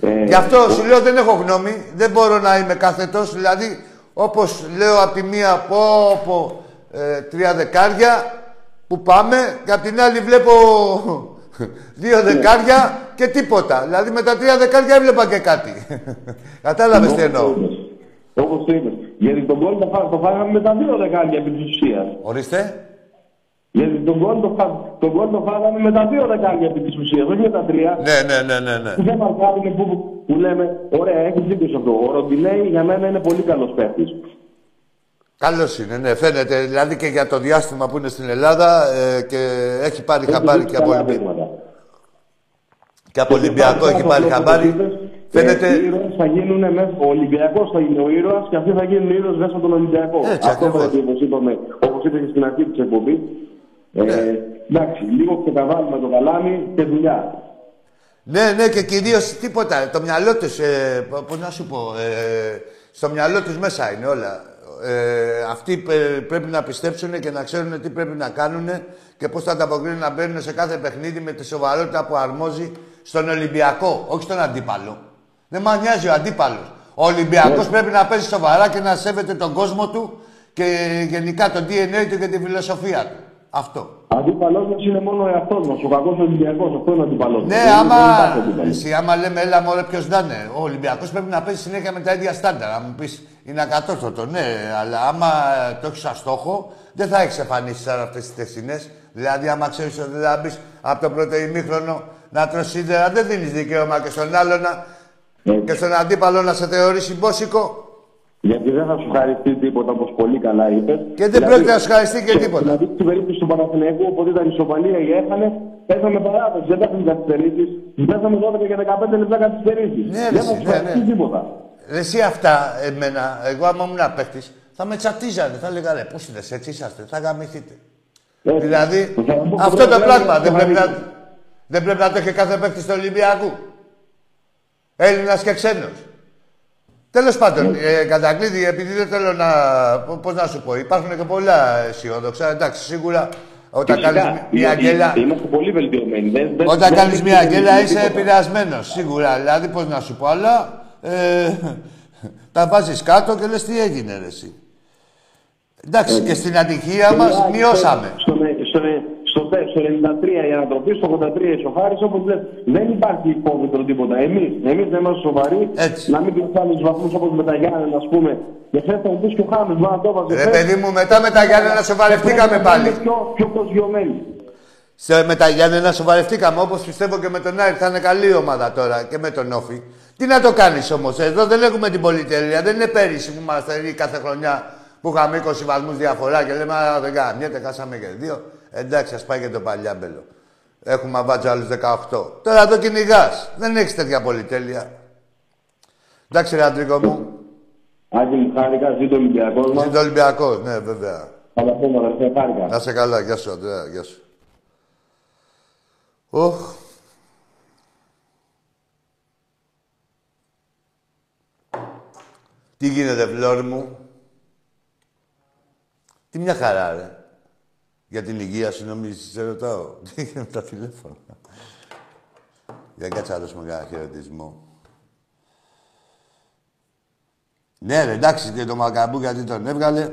Ε, Γι' αυτό σου λέω δεν έχω γνώμη, δεν μπορώ να είμαι κάθετος. Δηλαδή, όπως λέω από τη μία πω, πω ε, τρία δεκάρια που πάμε και απ' την άλλη βλέπω [laughs] δύο δεκάρια και τίποτα. Δηλαδή με τα τρία δεκάρια έβλεπα και κάτι. [laughs] Κατάλαβες τι εννοώ. Όπως το είπες. Γιατί τον κόλ το, φά- το φάγαμε με τα δύο δεκάρια επί της ουσίας. Ορίστε. Γιατί τον κόλ το, φά- τον γκολ το φάγαμε με τα δύο δεκάρια επί της ουσίας, όχι με τα τρία. Ναι, ναι, ναι, ναι, ναι. Που δεν μαρκάρουν που, που λέμε, ωραία, έχει δίκιο σε αυτό. Ο Ροντινέη για μένα είναι πολύ καλός παίχτης. Καλώς είναι, ναι, φαίνεται. Δηλαδή και για το διάστημα που είναι στην Ελλάδα ε, και έχει πάρει Έχει χαμπάρι δείξει και από, καλά Ολυμπι- δείγματα. και από Ολυμπιακό έχει πάρει χαμπάρι. Φαίνεται... Οι ήρωες θα γίνουν μέσα, ο Ολυμπιακός θα είναι ο ήρωας και αυτοί θα γίνουν οι ήρωες μέσα από τον Ολυμπιακό. Έτσι, Αυτό ακριβώς. πρέπει, όπως είπαμε, όπως είπες και στην αρχή της εκπομπής. Ε, Ναι. εντάξει, λίγο και τα βάλουμε το καλάμι και δουλειά. Ναι, ναι, και κυρίως τίποτα. Το μυαλό τους, ε, πώς να σου πω, ε, στο μυαλό τους μέσα είναι όλα. Ε, αυτοί πε- πρέπει να πιστέψουν και να ξέρουν τι πρέπει να κάνουν και πώς θα ανταποκρίνουν να μπαίνουν σε κάθε παιχνίδι με τη σοβαρότητα που αρμόζει στον Ολυμπιακό, όχι στον αντίπαλο. Δεν μας νοιάζει ο αντίπαλος. Ο Ολυμπιακός πρέπει να παίζει σοβαρά και να σέβεται τον κόσμο του και γενικά το DNA του και τη φιλοσοφία του. Αυτό. Αντίπαλός μας είναι μόνο ο εαυτός μας, ο κακός Ολυμπιακός, αυτό είναι ο αντίπαλός μας. Ναι, Δεν- άμα, δεν υπάρχει αντίπαλος. εσύ, άμα λέμε έλα μωρέ ποιος να είναι. Ο Ολυμπιακός πρέπει να παίζει συνέχεια με τα ίδια στάνταρ. Αν μου πεις είναι ακατόρθωτο, ναι. Αλλά άμα ε, το έχεις σαν στόχο, δεν θα έχεις εμφανίσεις σαν αυτές τις τεσσινές. Δηλαδή, άμα ξέρεις ότι δεν θα μπεις από το πρώτο ημίχρονο να τρως σίδερα, δεν δίνεις δικαίωμα και στον άλλο να... Έτσι. και στον αντίπαλο να σε θεωρήσει μπόσικο. Γιατί δεν θα σου χαριστεί τίποτα όπως πολύ καλά είπες. Και δεν πρόκειται να σου χαριστεί και τίποτα. Δηλαδή στην περίπτωση του Παναθηναϊκού, οπότε ήταν ισοπαλία ή έχανε, πέσαμε παράδοση. Δεν πέσαμε καθυστερήσει. Πέσαμε 12 και 15 λεπτά καθυστερήσει. Ναι, δεν ρε, θα σου ναι, χαριστεί ναι. τίποτα. Ρε, Εσύ αυτά, εμένα, εγώ άμα ήμουν παίχτη, θα με τσατίζανε. Θα έλεγα ρε, πώς είναι, έτσι είσαστε, θα γαμηθείτε. Έτσι. Δηλαδή, Θα μου πω αυτό πρώτα, το δηλαδή, πράγμα δεν θα πρέπει, να, χαριστεί. δεν πρέπει να το έχει κάθε παίκτη του Ολυμπιακού. Έλληνας και ξένος. Τέλος πάντων, Ναι. ε, κατακλείδη, επειδή δεν θέλω να. Πώς να σου πω, υπάρχουν και πολλά αισιόδοξα. Εντάξει, σίγουρα όταν Φυσικά, κάνεις μια διότι γκέλα. Είμαστε πολύ βελτιωμένοι. Δεν, δεν, Όταν δεν κάνεις έχει μια τίποτα. γκέλα είσαι επηρεασμένος. Σίγουρα. Δηλαδή, πώς να σου πω, αλλά. Ε, τα βάζεις κάτω και λες τι έγινε, ρε, εσύ. Εντάξει, και στην ατυχία μας Μιλάει μειώσαμε. Στο, στο, στο, στο 93 η ανατροπή, στο 83 η Σοχάρη, όπως λες, δεν υπάρχει υπόβητρο τίποτα. Εμείς εμείς δεν είμαστε σοβαροί, Έτσι. να μην κλειστάμε τους βαθμούς όπως με τα Γιάννενα, ας πούμε. Και χθες θα μου πεις και ο Χάμε, να το έβαζε. Ρε χθες. παιδί μου, μετά με τα Γιάννενα σοβαρευτήκαμε Πρέπει να πάλι. είμαστε Πιο, πιο προσγειωμένοι. Σε, με τα Γιάννενα σοβαρευτήκαμε, όπως πιστεύω και με τον Άρη. Θα είναι καλή η ομάδα τώρα και με τον Όφη. Τι να το κάνεις όμως, εδώ δεν έχουμε την πολυτέλεια. Δεν είναι πέρυσι που είμαστε κάθε χρονιά που είχαμε 20 βαθμούς διαφορά και λέμε Α, δεν κάναμε, χάσαμε και δύο. Εντάξει, ας πάει και το παλιάμπελο. Έχουμε αβάτσα άλλους 18. Τώρα το κυνηγάς. Δεν έχεις τέτοια πολυτέλεια. Εντάξει, ρε Αντρίκο μου. Άκη μου, χάρηκα, ζήτω ο Ολυμπιακός μας. Είσαι Ολυμπιακός, ναι, βέβαια. Θα τα πούμε, αδερφέ, χάρηκα. Να σε καλά, γεια σου, Αντρέα, γεια σου. Οχ. Τι γίνεται, φλόρ μου; Τι μια χαρά, ρε. Για την υγεία σου νομίζεις, σε ρωτάω. Τι [laughs] γίνεται τα τηλέφωνα. Για κάτσε να δώσουμε κανένα χαιρετισμό. Ναι, ρε, εντάξει, και το Μακαμπού γιατί τον έβγαλε.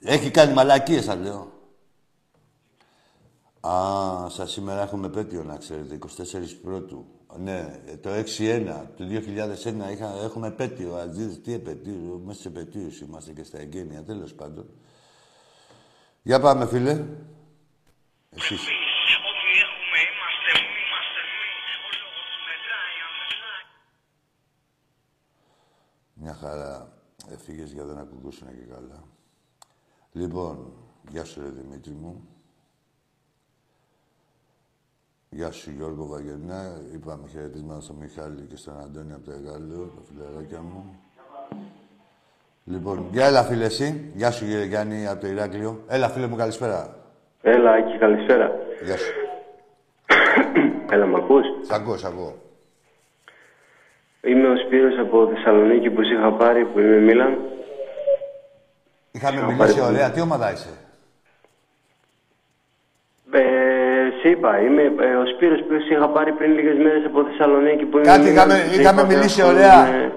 Έχει κάνει μαλακίες, θα λέω. Α, σας σήμερα έχουμε πέτειο, να ξέρετε, 24 πρώτου. Ναι, ε, το 6-1 του 2001 είχα, έχουμε πέτειο. Αζίζ, τι επαιτίου, μέσα σε επαιτίους είμαστε και στα εγγένεια, τέλος πάντων. Για πάμε, φίλε. Εσείς. Ό,τι έχουμε είμαστε, μη είμαστε, μη. Ο λόγος μετράει, αν μετράει. Μια χαρά. Έφυγες για δεν ακουμπούσουν και καλά. Λοιπόν, γεια σου ρε Δημήτρη μου. Γεια σου Γιώργο Βαγενά. Είπαμε χαιρετίσματα στον Μιχάλη και στον Αντώνη από το Εγάλεο, τα φιλαράκια μου. Λοιπόν, γεια έλα φίλε εσύ. Γεια σου κύριε Γιάννη από το Ηράκλειο. Έλα φίλε μου καλησπέρα. Έλα, Άκη, καλησπέρα. Γεια σου. Έλα, μ' ακούς; Σ' ακούω, σ' ακούω. Είμαι ο Σπύρος από Θεσσαλονίκη που σε είχα πάρει, που είμαι Μίλαν. Είχαμε Σ' μιλήσει πάρει ωραία. Τι ομάδα είσαι; Ε, σε είπα, είμαι ε, ο Σπύρος που σε είχα πάρει πριν λίγες μέρες από Θεσσαλονίκη που είμαι Κάτι Μίλαν. είχαμε, Σε είχαμε είπα, θα μιλήσει έχουμε- ωραία.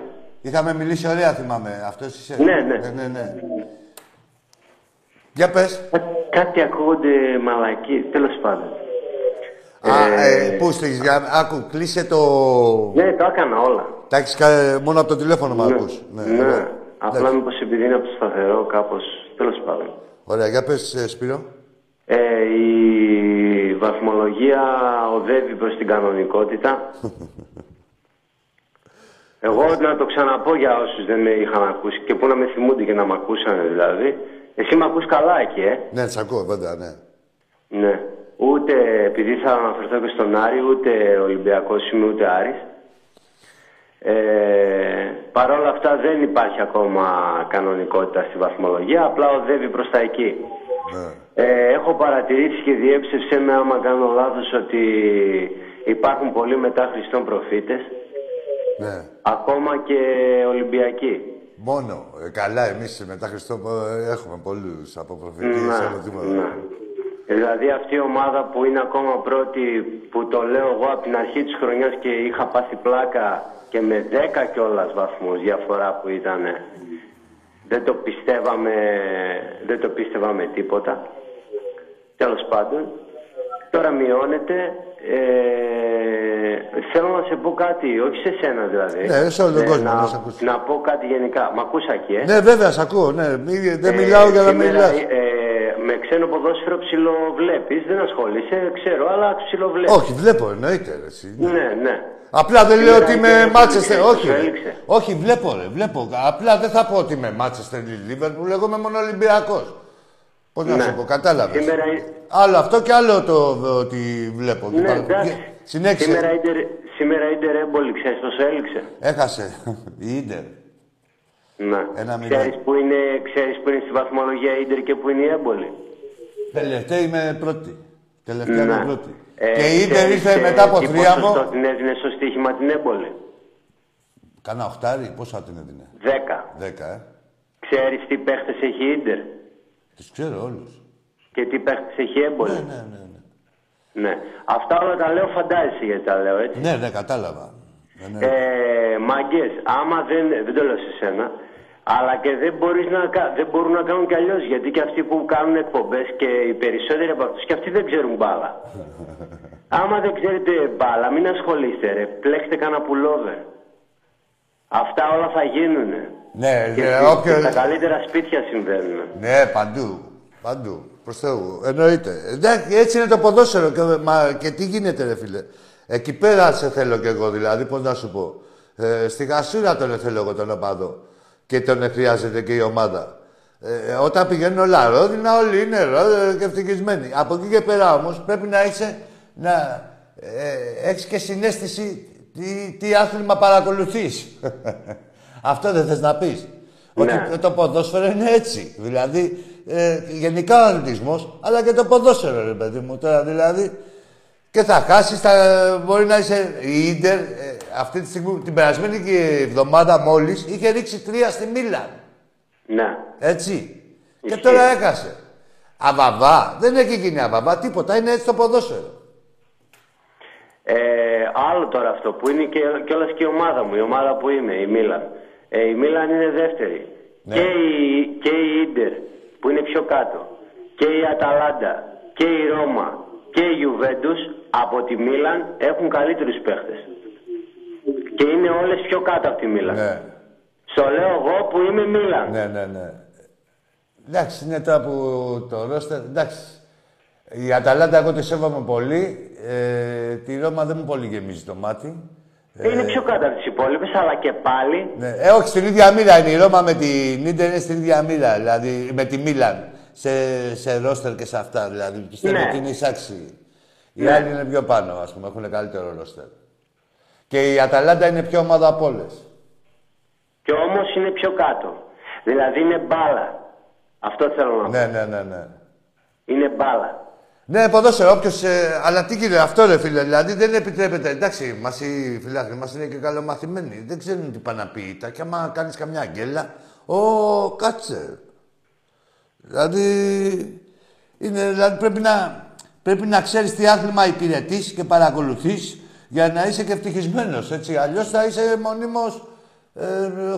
Είχαμε μιλήσει ωραία, θυμάμαι. Αυτός είσαι. Ναι, ναι. ναι, ναι, ναι. Για πες. Κά- Κάτι ακούγονται μαλακοί, τέλος πάντων. Α, ε, πού στείλεις, για... άκου, κλείσε το... Ναι, το έκανα όλα. Τα έχεις κα... μόνο από το τηλέφωνο μου Ναι, ακούς. ναι. ωραία. Απλά Εντάξει. μήπως επειδή είναι από το σταθερό κάπως, τέλος πάντων. Ωραία, για πες, ε, Σπύρο. Ε, η βαθμολογία οδεύει προς την κανονικότητα. [laughs] Εγώ να το ξαναπώ για όσους δεν με είχαν ακούσει και που να με θυμούνται και να με ακούσαν δηλαδή. Εσύ με ακούς καλά εκεί, ε; Ναι, σ' ακούω, βέβαια, ναι. Ναι. Ούτε επειδή θα αναφερθώ και στον Άρη, ούτε Ολυμπιακός είμαι, ούτε Άρης. Ε, Παρ' όλα αυτά δεν υπάρχει ακόμα κανονικότητα στη βαθμολογία, απλά οδεύει προς τα εκεί. ναι. Ε, έχω παρατηρήσει και διέψευσε με άμα κάνω λάθος ότι υπάρχουν πολλοί μετά Χριστόν προφήτες, ναι. ακόμα και Ολυμπιακοί. Μόνο. Ε, καλά, εμείς μετά Χριστό ε, έχουμε πολλούς από προφητείες, Να, άλλο τίποτα. να. Δηλαδή αυτή η ομάδα που είναι ακόμα πρώτη, που το λέω εγώ από την αρχή της χρονιάς και είχα πάθει πλάκα και με 10 κιόλας βαθμούς διαφορά που ήταν. Δεν το πιστεύαμε, δεν το πίστευαμε τίποτα. Τέλος πάντων, τώρα μειώνεται. Ε, θέλω να σε πω κάτι, όχι σε σένα δηλαδή. Ναι, σε όλο τον Ε, κόσμο, να, να σε ακούσει. να πω κάτι γενικά. Μ' ακούς εκεί, ε; Ναι, βέβαια, σ' ακούω, ναι. Μη- Δεν Ε, μιλάω για να σήμερα, μιλάς. ε, με ξένο ποδόσφαιρο ψιλοβλέπεις, δεν ασχολείσαι, ξέρω, αλλά ψιλοβλέπεις. Όχι, βλέπω, εννοείται. Ρε, εσύ. Ναι, ναι. Απλά δεν λέω ότι είμαι Σήμερα Μάτσεστερ. έλειξε, Όχι. ρε. έλειξε. Όχι, βλέπω, ρε, βλέπω. Απλά δεν θα πω ότι είμαι Μάτσεστερ ή Λίβερπουλ, εγώ είμαι μόνο Ολυμπιακός. Πώς να Ναι. σου πω, κατάλαβες. Σήμερα, Άλλο αυτό και άλλο το ότι βλέπω. ναι, Υπάρχει- εντάξει. Συνέχισε. Σήμερα Ίντερ, σήμερα Ίντερ έμπολη, ξέρεις πόσο έλειξε. Έχασε. Η Ίντερ. Ναι. Ένα μηδέν. Ξέρεις που, είναι, ξέρεις που είναι στη βαθμολογία Ίντερ και που είναι η έμπολη. Τελευταία είμαι πρώτη. Τελευταία Ναι. είμαι πρώτη. Ε, και η Ίντερ ξέρεις, ήρθε ε, μετά από τι θρίαμβο. ποσοστό την έδινε στο στοίχημα την έμπολη. Κάνα οχτάρι, πόσα την έδινε; 10. Δέκα, ε. Ξέρεις τι παίχτες έχει η Ίντερ Τους ξέρω όλους. και τι παίχτες έχει η έμπολη. Ναι, ναι, ναι. ναι. Ναι. Αυτά όλα τα λέω φαντάζεσαι γιατί τα λέω έτσι. Ναι, ναι, κατάλαβα. Ναι, ναι. Ε, μάγκες, άμα δεν, δεν το λέω σε σένα, αλλά και δεν, μπορείς να, κα- δεν μπορούν να κάνουν κι αλλιώς, γιατί και αυτοί που κάνουν εκπομπές και οι περισσότεροι από αυτούς και αυτοί δεν ξέρουν μπάλα. [laughs] άμα δεν ξέρετε μπάλα, μην ασχολείστε ρε, πλέξτε κανένα πουλόβερ. Αυτά όλα θα γίνουν. Ναι, Και, ναι, στη- όποιο... και στα καλύτερα σπίτια συμβαίνουν. Ναι, παντού. Παντού. Προς Θεού. Εννοείται. Εντάξει, έτσι είναι το ποδόσφαιρο. Και, μα, και τι γίνεται, ρε φίλε. Εκεί πέρα σε θέλω κι εγώ, δηλαδή, πώς να σου πω. Ε, στη γασούρα τον θέλω εγώ τον οπαδό. Και τον χρειάζεται και η ομάδα. Ε, όταν πηγαίνουν όλα ρόδινα, όλοι είναι ρόδινα και ευτυχισμένοι. Από εκεί και πέρα όμως πρέπει να είσαι να ε, έχεις και συνέστηση τι, τι άθλημα παρακολουθείς; [laughs] Αυτό δεν θες να πεις. Ναι. Ότι το ποδόσφαιρο είναι έτσι. Δηλαδή, ε, γενικά ο αθλητισμός, αλλά και το ποδόσφαιρο, ρε παιδί μου. Τώρα δηλαδή, και θα χάσεις, θα, μπορεί να είσαι η Ίντερ, ε, αυτή τη στιγμή, την περασμένη και εβδομάδα μόλις, είχε ρίξει τρία στη Μίλαν. Ναι. Έτσι. Και Ισχύει. τώρα έχασε. Αβαβά. Δεν έχει γίνει αβαβά, τίποτα. Είναι έτσι το ποδόσφαιρο. Ε, άλλο τώρα αυτό που είναι και, και όλας και η ομάδα μου, η ομάδα που είμαι, η Μίλαν. Ε, η Μίλαν είναι δεύτερη. Ναι. Και, η, και η Ίντερ που είναι πιο κάτω. Και η Αταλάντα και η Ρώμα και η Ιουβέντους από τη Μίλαν έχουν καλύτερους παίχτες. Και είναι όλες πιο κάτω από τη Μίλαν. Ναι. Στο λέω εγώ που είμαι Μίλαν. Ναι, ναι, ναι. Εντάξει, είναι τώρα που το ρόστερ... Εντάξει. Η Αταλάντα εγώ τη σέβομαι πολύ. Ε, τη Ρώμα δεν μου πολύ γεμίζει το μάτι. Είναι πιο κάτω από τις υπόλοιπες, αλλά και πάλι Ναι. Ε, όχι, στην ίδια μοίρα είναι η Ρώμα με την Ίντερ, είναι στην ίδια μοίρα. Δηλαδή με τη Μίλαν. Σε, σε ρόστερ και σε αυτά. Δηλαδή πιστεύω Ναι. ότι είναι εισάξιοι. Οι Ναι. άλλοι είναι πιο πάνω, ας πούμε. Έχουν καλύτερο ρόστερ. Και η Αταλάντα είναι πιο ομάδα από όλες. και όμως είναι πιο κάτω. Δηλαδή είναι μπάλα. Αυτό θέλω να πω. Ναι, ναι, ναι, ναι. Είναι μπάλα. Ναι, ποδόσφαιρο, όποιος. Ε, αλλά τι γίνεται, αυτό ρε φίλε. Δηλαδή δεν επιτρέπεται. Εντάξει, μας οι φιλάθλοι μας είναι και καλομαθημένοι. Δεν ξέρουν τι πάνε να πει. Τα και άμα κάνεις καμιά αγγέλα, ο κάτσε. Δηλαδή, είναι, δηλαδή πρέπει να, πρέπει να ξέρεις τι άθλημα υπηρετείς και παρακολουθείς για να είσαι και ευτυχισμένος. Έτσι. Αλλιώς θα είσαι μονίμως ε,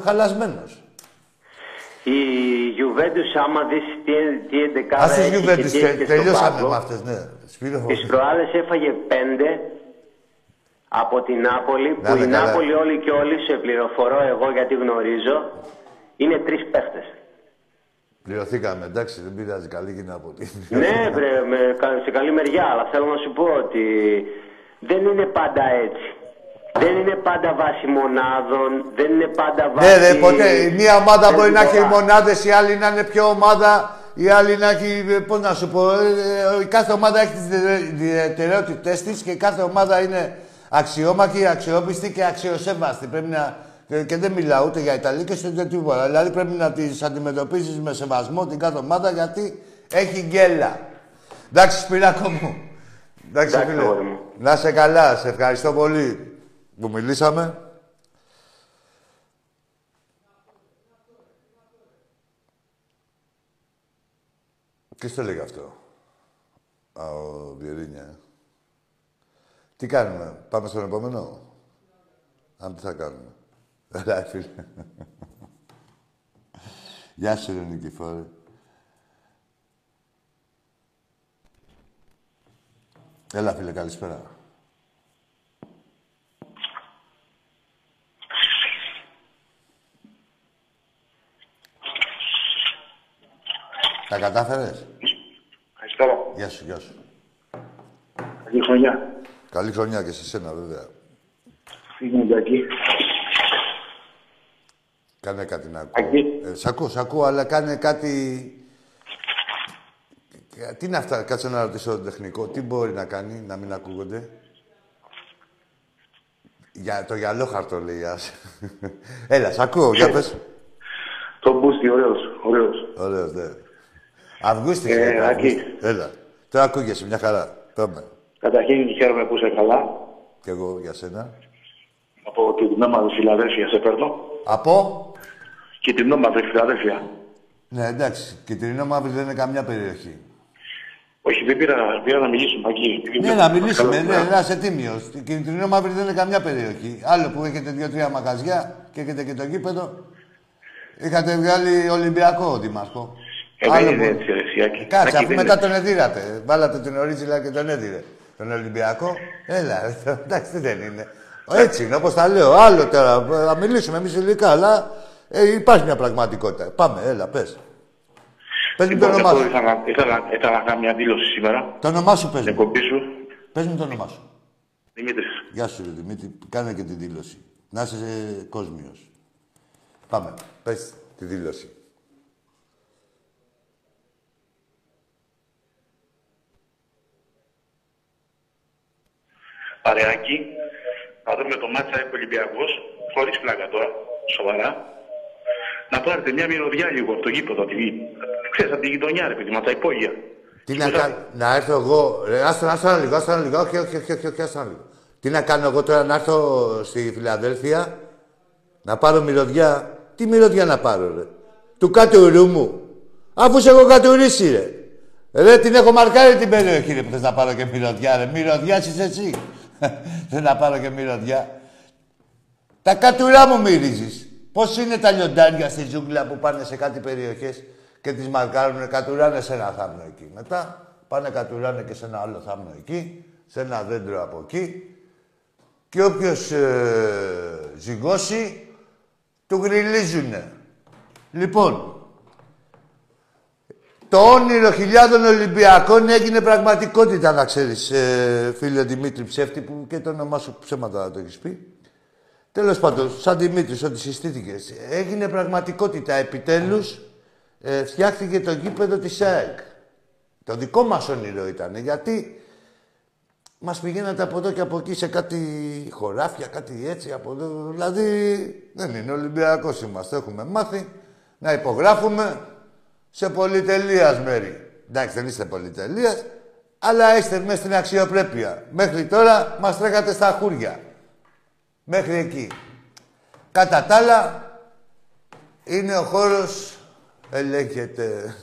χαλασμένος. Η Juventus, άμα δεις τι, τι εντεκάδα Α τι έχει και Γιουβέντε, τι έχει και στο τελειώσαμε πάγκο, με αυτές. Ναι. Σπύρο. τις προάλλες έφαγε πέντε από την Νάπολη, Να που είναι η καλά. Νάπολη όλοι και όλοι, σε πληροφορώ εγώ γιατί γνωρίζω, είναι τρεις παίχτες. Πληρωθήκαμε, εντάξει, δεν πειράζει. Καλή κοινά από την. ναι, βρε, με, κα- σε καλή μεριά, αλλά θέλω να σου πω ότι δεν είναι πάντα έτσι. Δεν είναι πάντα βάση μονάδων, δεν είναι πάντα βάση... Ναι, ρε, ποτέ. Η μία ομάδα μπορεί να έχει φορά. μονάδες, η άλλη να είναι πιο ομάδα, η άλλη να έχει. Πώς να σου πω, ε, ε, η κάθε ομάδα έχει τις ιδιαιτερότητέ της και η κάθε ομάδα είναι αξιόμαχη, αξιόπιστη και αξιοσέβαστη. Πρέπει να. Και, και δεν μιλάω ούτε για Ιταλίκες ούτε τίποτα. Δηλαδή πρέπει να τις αντιμετωπίσει με σεβασμό την κάθε ομάδα γιατί έχει γκέλα. Εντάξει, Σπυράκο μου. Εντάξει, Εντάξει, φίλε. αγόρι μου. Να σε καλά, σε ευχαριστώ πολύ που μιλήσαμε. Ποιος το λέγει αυτό; Α, ο Βιερίνια. Τι κάνουμε, πάμε στον επόμενο; Αν τι θα κάνουμε. Έλα, φίλε. Γεια σου, ρε Νικηφόρε. Έλα, φίλε, καλησπέρα. Τα κατάφερες; Καλησπέρα. Γεια σου, γεια σου. Καλή χρονιά. Καλή χρονιά και σε σένα, βέβαια. Τι γίνεται εκεί. Κάνε κάτι να ακούω. Ακεί. Ε, σ' ακούω, σ' ακούω, αλλά κάνε κάτι... Ε, Τι είναι αυτά, κάτσε να ρωτήσω τον τεχνικό. Τι μπορεί να κάνει, να μην ακούγονται; Για το γυαλόχαρτο, λέει. ας. [laughs] Έλα, σ' ακούω, για πες. Το μπούστι, ωραίος, ωραίος. Ωραίος, ναι. Αυγούστης, Ε, λέει, Άκης. Αυγούστης. Έλα. Τώρα ακούγεσαι, μια χαρά. Πάμε. Καταρχήν χαίρομαι που είσαι καλά. Κι εγώ για σένα. Από την όμαδα Φιλαδέλφια σε παίρνω. Από... Και την όμαδα Φιλαδέλφια. Ναι, εντάξει. Κιτρινό μαύρη δεν είναι καμιά περιοχή. Όχι, δεν πήρα, πήρα να μιλήσουμε εκεί. Ναι, να μιλήσουμε. Ναι, να είσαι τίμιος. Η κινητρινό μαύρη δεν είναι καμιά περιοχή. Άλλο που έχετε δύο-τρία μαγαζιά και έχετε και το γήπεδο. Είχατε βγάλει Ολυμπιακό δήμαρχο. Ε, δεν είναι έτσι, ρε, εσύ, Άκη. Κάτσε, Άκη, αφού δεν μετά είναι. τον εδίρατε. Βάλατε την ορίτζιλα και τον έδιρε. Τον Ολυμπιακό. Έλα, εντάξει, τι δεν είναι. Έτσι είναι, όπως τα λέω. Άλλο τώρα. Θα μιλήσουμε εμείς υλικά, αλλά ε, υπάρχει μια πραγματικότητα. Πάμε, έλα, πες. Πες μου το Λοιπόν, όνομά εγώ σου. ήθελα, ήθελα, ήθελα να κάνω μια δήλωση σήμερα. Το όνομά σου πες Στην μου. εκπομπή σου. Πες μου το όνομά σου. Δημήτρης. Γεια σου, ρε Δημήτρη. Κάνε και τη δήλωση. Να είσαι ε, κόσμιος. Πάμε. Πες τη δήλωση. Παρεάκι. Να δούμε το μάτσα έχει Ολυμπιακός. Χωρίς πλάκα τώρα. Σοβαρά. Να πάρετε μια μυρωδιά λίγο από το γήπεδο. Τη... Ξέρεις, από τη γειτονιά, ρε παιδί, μα τα υπόγεια. Τι να κάνω, να έρθω εγώ. Ρε, άστο, άστο ένα λίγο, άστο ένα λίγο. Όχι, όχι, όχι, όχι, όχι, άστο ένα λίγο. Τι να κάνω εγώ τώρα να έρθω στη Φιλαδέλφια, να πάρω μυρωδιά. Τι μυρωδιά να πάρω, ρε; Του κατουρού μου. Αφού σε έχω κατουρίσει, ρε. Ρε, την έχω μαρκάρει την περιοχή, ρε, που θες να πάρω και μυρωδιά, ρε. Μυρωδιά είσαι εσύ. [laughs] Θες να πάρω και μυρωδιά. Τα κατουρά μου μυρίζεις. Πώς είναι τα λιοντάρια στη ζούγκλα που πάνε σε κάτι περιοχές και τις μαρκάρουν, κατουράνε σε ένα θάμνο εκεί. Μετά πάνε κατουράνε και σε ένα άλλο θάμνο εκεί, σε ένα δέντρο από εκεί. Και όποιος ε, ζυγώσει, του γριλίζουνε. Λοιπόν, το όνειρο χιλιάδων Ολυμπιακών έγινε πραγματικότητα, να ξέρεις, ε, φίλε Δημήτρη Ψεύτη, που και το όνομά σου ψέματα να το έχεις πει. Τέλος πάντων, σαν Δημήτρης, ότι συστήθηκες, έγινε πραγματικότητα. Επιτέλους, ε, φτιάχτηκε το γήπεδο της ΑΕΚ. Το δικό μας όνειρο ήταν, γιατί μας πηγαίνατε από εδώ και από εκεί σε κάτι χωράφια, κάτι έτσι, από εδώ. Δηλαδή, δεν είναι Ολυμπιακός είμαστε. Έχουμε μάθει να υπογράφουμε σε πολυτελείας μέρη. Εντάξει, δεν είστε πολυτελείας, αλλά είστε μέσα στην αξιοπρέπεια. Μέχρι τώρα μας τρέχατε στα χούρια. Μέχρι εκεί. Κατά τα άλλα, είναι ο χώρος, ελέγχεται.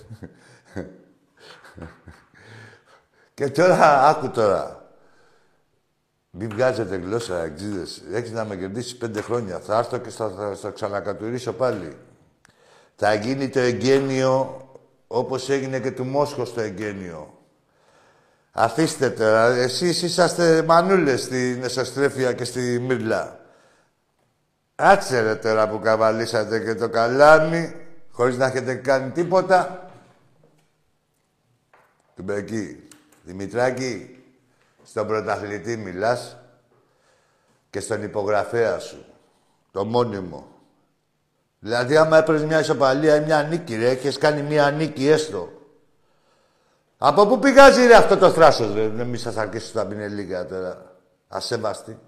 [laughs] Και τώρα, άκου τώρα. Μην βγάζετε γλώσσα, εξίδες. Έχεις να με κερδίσεις πέντε χρόνια. Θα έρθω και θα, θα, θα ξανακατουρίσω πάλι. Θα γίνει το εγγένειο όπως έγινε και του Μόσχος το εγγένειο. Αφήστε τώρα. Εσείς είσαστε μανούλες στην Εσωστρέφεια και στη Μύρλα. Άτσε ρε τώρα που καβαλήσατε και το καλάμι, χωρίς να έχετε κάνει τίποτα. Του Μπεκί. Δημητράκη, στον πρωταθλητή μιλάς και στον υπογραφέα σου. Το μόνιμο. Δηλαδή, άμα έπαιρνες μια ισοπαλία ή μια νίκη, ρε, έχεις κάνει μια νίκη έστω. Από πού πηγάζει ρε αυτό το θράσος, ρε. Να μην σας αρκέσει τα πινελίγα τώρα. Ασέβαστη.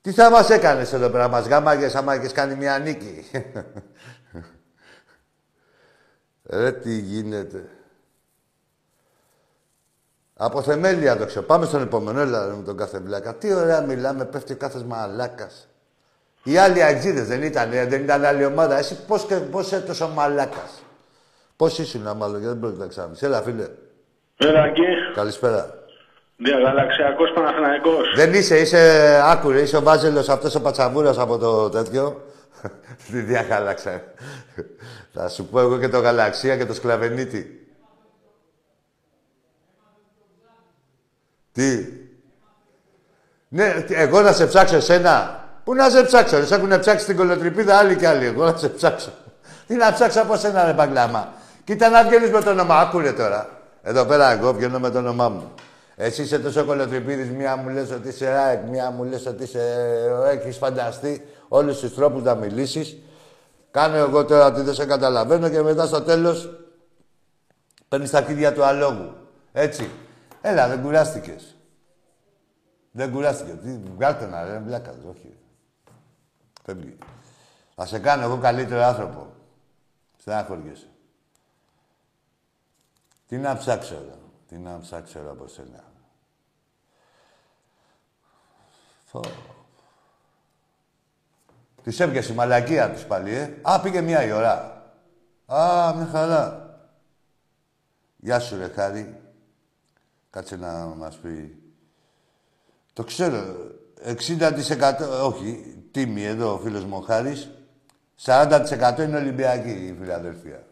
Τι θα μας έκανες εδώ πέρα, μας γάμαγες άμα έχεις κάνει μια νίκη; [laughs] ρε, τι γίνεται. Από θεμέλια το ξέρω. Πάμε στον επόμενο, έλα ρε, με τον κάθε βλάκα. Τι ωραία μιλάμε, πέφτει ο κάθε μαλάκας. Οι άλλοι αγγίδες δεν ήταν, δεν ήταν άλλη ομάδα. Εσύ πώς, και, πώς έτωσε ο μαλάκας; Πώς ήσουν, μάλλον, γιατί δεν πρόκειται να ξαναμίσει. Έλα, φίλε. Έλα εκεί, Καλησπέρα. διαγαλαξιακός Παναθηναϊκός. Δεν είσαι, είσαι άκουρε, είσαι ο Βάζελος αυτός ο πατσαβούρας από το τέτοιο. [laughs] Τι διαχάλαξα. Θα σου πω εγώ και το Γαλαξία και το Σκλαβενίτη. Τι; Ναι, τι, εγώ να σε ψάξω εσένα. Πού να σε ψάξω, ρε, σε έχουν ψάξει την κολοτρυπίδα άλλοι και άλλοι. Εγώ να σε ψάξω. Τι να ψάξω από σένα, ρε Παγκλάμα. Κοίτα να βγαίνεις με το όνομα. Άκουρε τώρα. Εδώ πέρα εγώ βγαίνω με το όνομά μου. Εσύ είσαι τόσο κολοτριπίδης, μία μου λες ότι είσαι ΑΕΚ, μία μου λες ότι είσαι... έχεις φανταστεί όλους τους τρόπους να μιλήσεις. Κάνω εγώ τώρα ότι δεν σε καταλαβαίνω και μετά στο τέλος παίρνεις τα κύρια του αλόγου. Έτσι. Έλα, δεν κουράστηκες. Δεν κουράστηκες. Τι, βγάλτε να ρε, βλάκα, όχι. Φεύγει. Θα σε κάνω εγώ καλύτερο άνθρωπο. Στεναχωριέσαι. Τι να ψάξω, ρε. Τι να ψάξω ρε, από σένα. Φω. Της έπιασε η μαλακία της πάλι, ε. Α, πήγε μία η ώρα. Α, μια χαρά. Γεια σου, ρε, Χάρη. Κάτσε να μας πει. Το ξέρω. 60% όχι, τίμη εδώ ο φίλος μου ο Χάρης. 40% είναι Ολυμπιακή η Φιλαδελφία.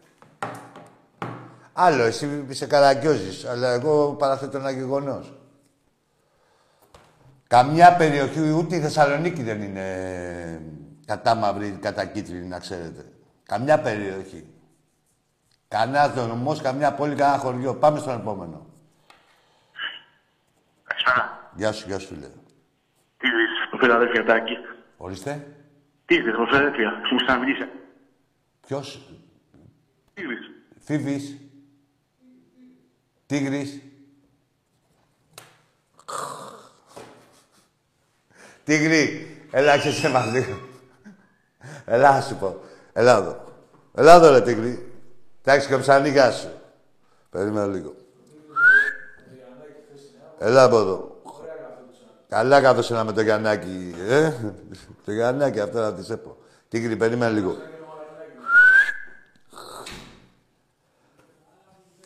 Άλλο, εσύ είσαι καραγκιόζης, αλλά εγώ παραθέτω ένα γεγονός. Καμιά περιοχή, ούτε η Θεσσαλονίκη δεν είναι κατά μαύρη, κατά κίτρινη, να ξέρετε. Καμιά περιοχή. Κανένα νομός, καμιά πόλη, κανένα χωριό. Πάμε στον επόμενο. Καλησπέρα. Γεια σου, γεια σου, λέω. Τι είδες, το Φιλαδέλφια Τάκη; Ορίστε. Τι είδες, το Φιλαδέλφια. Σου μου συναντήσει. Ποιος, Τι είδες. Φίβης. Τίγρης. Τίγρη, έλα και σε μας λίγο. Έλα, να σου πω. Έλα εδώ. Έλα εδώ, ρε Τίγρη. Εντάξει, και ψανίγα σου. Περίμενε λίγο. Έλα από εδώ. Καλά καθόσαι με το Γιαννάκι, ε. το Γιαννάκι, αυτό να της έπω. Τίγρη, περίμενε λίγο.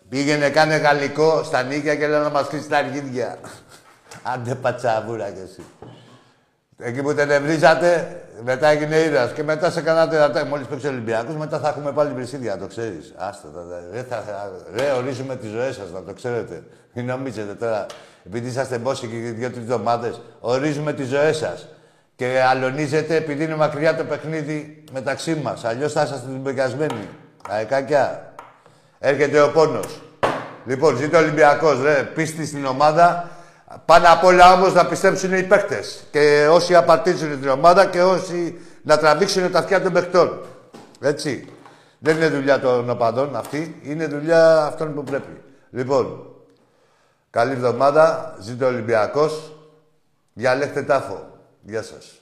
Πήγαινε, κάνε γαλλικό στα νίκια και λέει να μας κλείσει τα αργίδια. Άντε πατσαβούρα κι εσύ. Εκεί που τενευρίζατε, μετά έγινε ήρωας. Και μετά σε κάνατε ρατά. Μόλις παίξει ο Ολυμπιακός, μετά θα έχουμε πάλι βρυσίδια, το ξέρεις. Άστα, τα, τα, ρε, θα, θα- ρε, ορίζουμε τις ζωές σας, να το ξέρετε. Μην νομίζετε τώρα, επειδή είσαστε μπόσοι και δύο-τρεις εβδομάδες, ορίζουμε τις ζωές σας. Και αλωνίζετε επειδή είναι μακριά το παιχνίδι μεταξύ μας. Αλλιώς θα είσαστε μπεκασμένοι. Αεκάκια. Έρχεται ο πόνος. Λοιπόν, ζήτω ο Ολυμπιακός, ρε. Πίστη στην ομάδα. Πάνω απ' όλα όμως να πιστέψουν οι παίκτες. Και όσοι απαρτίζουν την ομάδα και όσοι να τραβήξουν τα αυτιά των παιχτών. Έτσι. Δεν είναι δουλειά των οπαδών αυτή. Είναι δουλειά αυτών που πρέπει. Λοιπόν, καλή εβδομάδα. Ζήτω ο Ολυμπιακός. Διαλέχτε τάφο. Γεια σας.